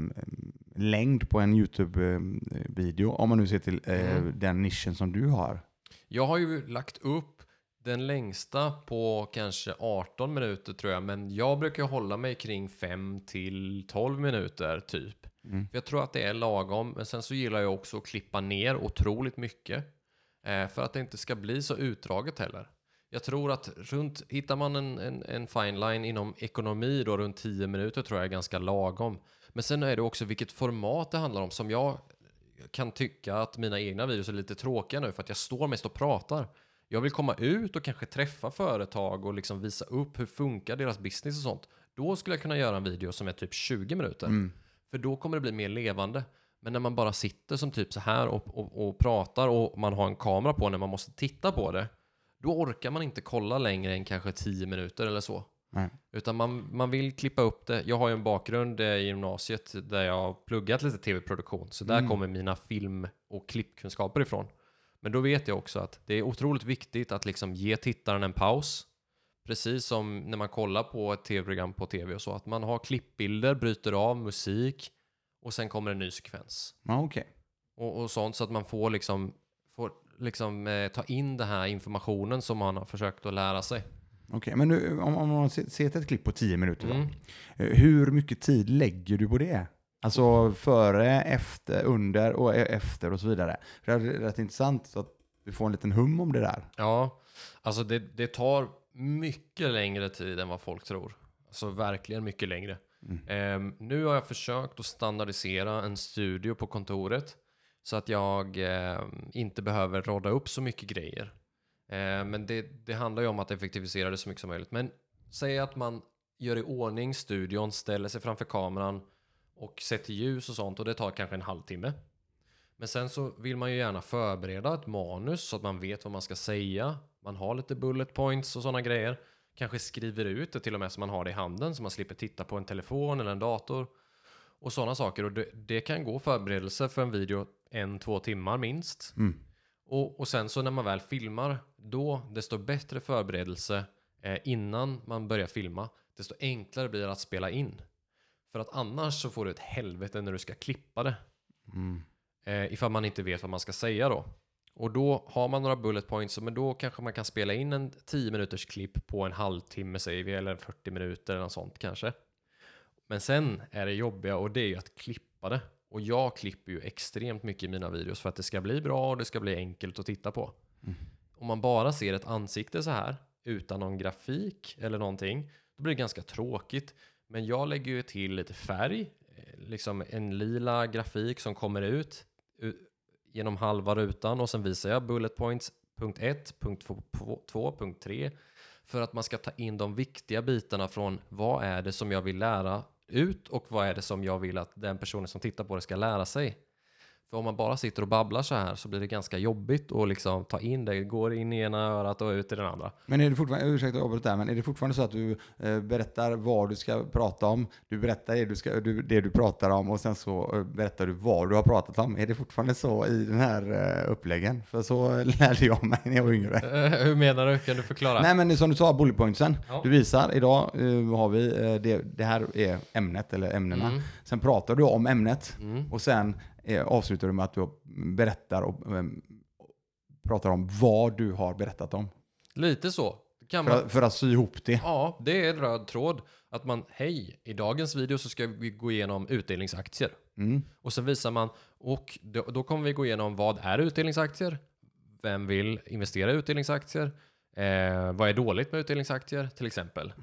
längd på en YouTube-video? Om man nu ser till eh, Mm. den nischen som du har. Jag har ju lagt upp den längsta på kanske 18 minuter tror jag, men jag brukar hålla mig kring 5 till 12 minuter typ. Mm. För jag tror att det är lagom, men sen så gillar jag också att klippa ner otroligt mycket. Eh, för att det inte ska bli så utdraget heller. Jag tror att runt, hittar man en, en, en fine line inom ekonomi då runt 10 minuter tror jag är ganska lagom. Men sen är det också vilket format det handlar om som jag kan tycka att mina egna videos är lite tråkiga nu för att jag står mest och pratar. Jag vill komma ut och kanske träffa företag och liksom visa upp hur funkar deras business och sånt. Då skulle jag kunna göra en video som är typ 20 minuter. Mm. För då kommer det bli mer levande. Men när man bara sitter som typ så här och, och, och pratar och man har en kamera på när man måste titta på det. Då orkar man inte kolla längre än kanske 10 minuter eller så. Nej. Utan man, man vill klippa upp det. Jag har ju en bakgrund i gymnasiet där jag har pluggat lite tv-produktion. Så där Mm. kommer mina film och klippkunskaper ifrån. Men då vet jag också att det är otroligt viktigt att liksom ge tittaren en paus. Precis som när man kollar på ett tv-program på tv och så. Att man har klippbilder, bryter av musik och sen kommer en ny sekvens. Ja, okej. Och, och sånt så att man får liksom, får liksom eh, ta in den här informationen som man har försökt att lära sig. Okej, men nu, om, om man ser ser ett klipp på 10 minuter då. Mm. Eh, Hur mycket tid lägger du på det? Alltså före, efter, under och e- efter och så vidare. Det är rätt intressant så att du får en liten hum om det där. Ja, alltså det, det tar mycket längre tid än vad folk tror. Alltså verkligen mycket längre. Mm. Eh, nu har jag försökt att standardisera en studio på kontoret så att jag eh, inte behöver rodda upp så mycket grejer. Eh, men det, det handlar ju om att effektivisera det så mycket som möjligt. Men säg att man gör i ordning studion, ställer sig framför kameran och sätter ljus och sånt och det tar kanske en halvtimme. Men sen så vill man ju gärna förbereda ett manus så att man vet vad man ska säga. Man har lite bullet points och sådana grejer. Kanske skriver ut det till och med så man har det i handen så man slipper titta på en telefon eller en dator. Och sådana saker. Och det, det kan gå förberedelse för en video en, två timmar minst. Mm. Och, och sen så när man väl filmar, då desto bättre förberedelse eh, innan man börjar filma, desto enklare blir det att spela in. För att annars så får du ett helvete när du ska klippa det. Mm. Eh, ifall man inte vet vad man ska säga då. Och då har man några bullet points, men då kanske man kan spela in en 10 minuters klipp på en halvtimme säger vi, eller 40 minuter eller något sånt kanske. Men sen är det jobbiga och det är ju att klippa det. Och jag klipper ju extremt mycket i mina videos för att det ska bli bra och det ska bli enkelt att titta på. Mm. Om man bara ser ett ansikte så här utan någon grafik eller någonting, då blir det ganska tråkigt. Men jag lägger ju till lite färg, eh, liksom en lila grafik som kommer ut genom halva rutan och sen visar jag bullet points punkt 1, punkt 2, punkt 3 för att man ska ta in de viktiga bitarna från vad är det som jag vill lära ut och vad är det som jag vill att den personen som tittar på det ska lära sig. För om man bara sitter och babblar så här så blir det ganska jobbigt att liksom ta in det, går in i ena örat och ut i det andra. Men är det fortfarande, ursäkta avbryt där, men är det fortfarande så att du eh, berättar vad du ska prata om, du berättar det du, ska, du, det du pratar om och sen så eh, berättar du vad du har pratat om? Är det fortfarande så i den här eh, uppläggen? För så <laughs> lärde jag mig när jag var yngre. Eh, hur menar du? Kan du förklara? Nej men som du sa, bullet pointsen. Ja. Du visar, idag har vi, det, det här är ämnet eller ämnena. Mm. Sen pratar du om ämnet Mm. och sen avslutar du med att du berättar och eh, pratar om vad du har berättat om. Lite så. Kan För man... att, för att sy ihop det. Ja, det är en röd tråd. Att man, hej, i dagens video så ska vi gå igenom utdelningsaktier. Mm. Och sen visar man, och då, då kommer vi gå igenom vad är utdelningsaktier? Vem vill investera i utdelningsaktier? Eh, vad är dåligt med utdelningsaktier till exempel?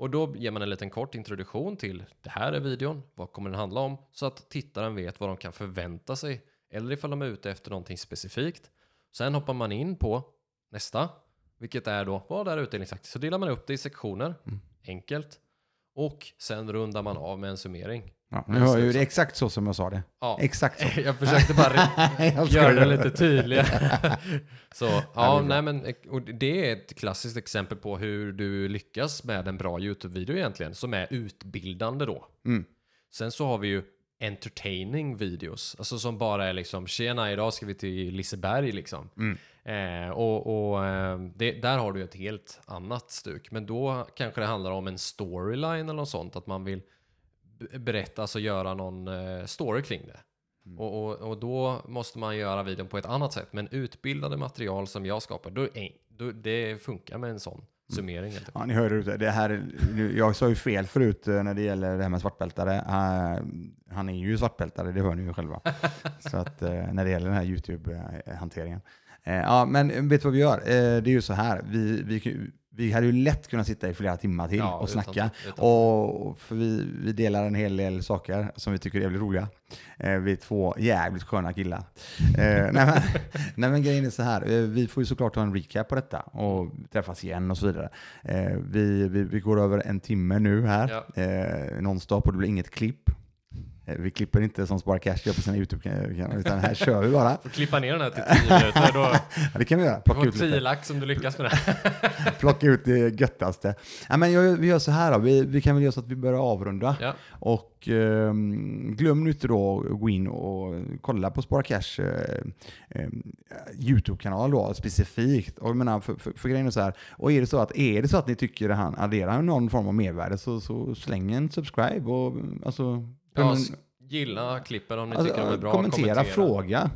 Och då ger man en liten kort introduktion till det här är videon, vad kommer den handla om? Så att tittaren vet vad de kan förvänta sig. Eller ifall de är ute efter någonting specifikt. Sen hoppar man in på nästa, vilket är då vad är utdelningsaktier? Så delar man upp det i sektioner, enkelt. Och sen rundar man av med en summering. Ja, nu hör ju det exakt så som jag sa det. Ja, Exakt så. <laughs> jag försökte bara <laughs> Jag göra det lite tydligare. <laughs> Så Ja, nej men och det är ett klassiskt exempel på hur du lyckas med en bra YouTube-video egentligen, som är utbildande då. Mm. Sen så har vi ju entertaining videos, alltså som bara är liksom tjena idag ska vi till Liseberg liksom. Mm. Eh, och och eh, det, där har du ett helt annat stuk, men då kanske det handlar om en storyline eller något sånt, att man vill b- berätta, alltså göra någon eh, story kring det. Och, och, och då måste man göra videon på ett annat sätt. Men utbildade material som jag skapar, då, då, det funkar med en sån summering. helt enkelt. Ja, ni hörde det. det här, jag sa ju fel förut eh, när det gäller det här med svartbältare. Eh, Han är ju svartbältare, det hör ni ju själva. <laughs> Så att när det gäller den här YouTube-hanteringen. Eh, Ja, men vet du vad vi gör? Det är ju så här, vi, vi, vi hade ju lätt kunnat sitta i flera timmar till Ja, och utan- snacka. utan- Och för vi, vi delar en hel del saker som vi tycker är jävligt roliga. Eh, vi är två jävligt sköna killar. Eh, nej, men, <laughs> nej men grejen är så här, eh, vi får ju såklart ha en recap på detta och träffas igen och så vidare. Eh, vi, vi, vi går över en timme nu här, eh, nonstop och det blir inget klipp. Eh, vi klipper inte som Spara Cash gör på sina YouTube-kanaler, utan här kör vi bara. <laughs> Får klippa ner den här till 10 minuter. Då Ja, det kan vi göra. du Plocka får ut lite. 10 lax om du lyckas med det. <laughs> Plocka ut det göttaste. Ja, men jag, vi gör så här då, vi, vi kan väl göra så att vi börjar avrunda. Ja. Och ehm, glöm nu inte då att gå in och kolla på Spara Cash eh, eh, YouTube-kanal då specifikt. Och jag menar, för, för, för grejen är så här, och är det så att, är det så att ni tycker att han adderar någon form av mervärde så, så släng en subscribe och alltså, Ja, gilla klippen om ni alltså, tycker de är bra. kommentera, fråga.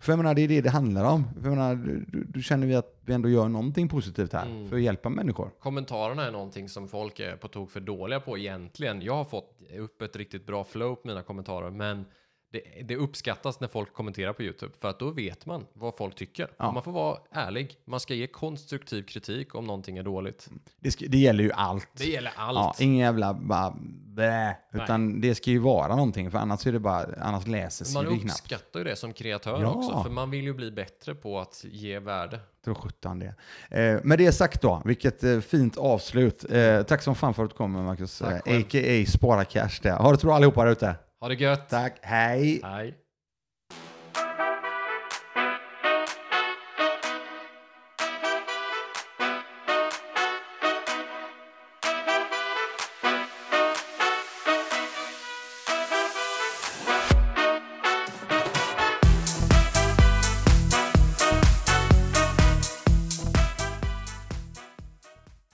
För jag menar, det är det det handlar om. För jag menar, du, du, känner vi att vi ändå gör någonting positivt här Mm. för att hjälpa människor. Kommentarerna är någonting som folk är på tok för dåliga på egentligen. Jag har fått upp ett riktigt bra flow på mina kommentarer, men det, det uppskattas när folk kommenterar på YouTube, för att då vet man vad folk tycker. Ja. Man får vara ärlig. Man ska ge konstruktiv kritik om någonting är dåligt. Det, det gäller ju allt. Det gäller allt. Ja, ingen jävla bara blä, utan det ska ju vara någonting för annars är det bara, annars läser man det knappt. uppskattar ju det som kreatör Ja. också, för man vill ju bli bättre på att ge värde. Tror sjutton det. Eh, med det sagt då, vilket eh, fint avslut. Eh, tack som fan för att du kom Marcus. Eh. A.k.a. Spara Cash där. Ha det bra allihopa där ute. Ha det gött! Tack, hej! Hej!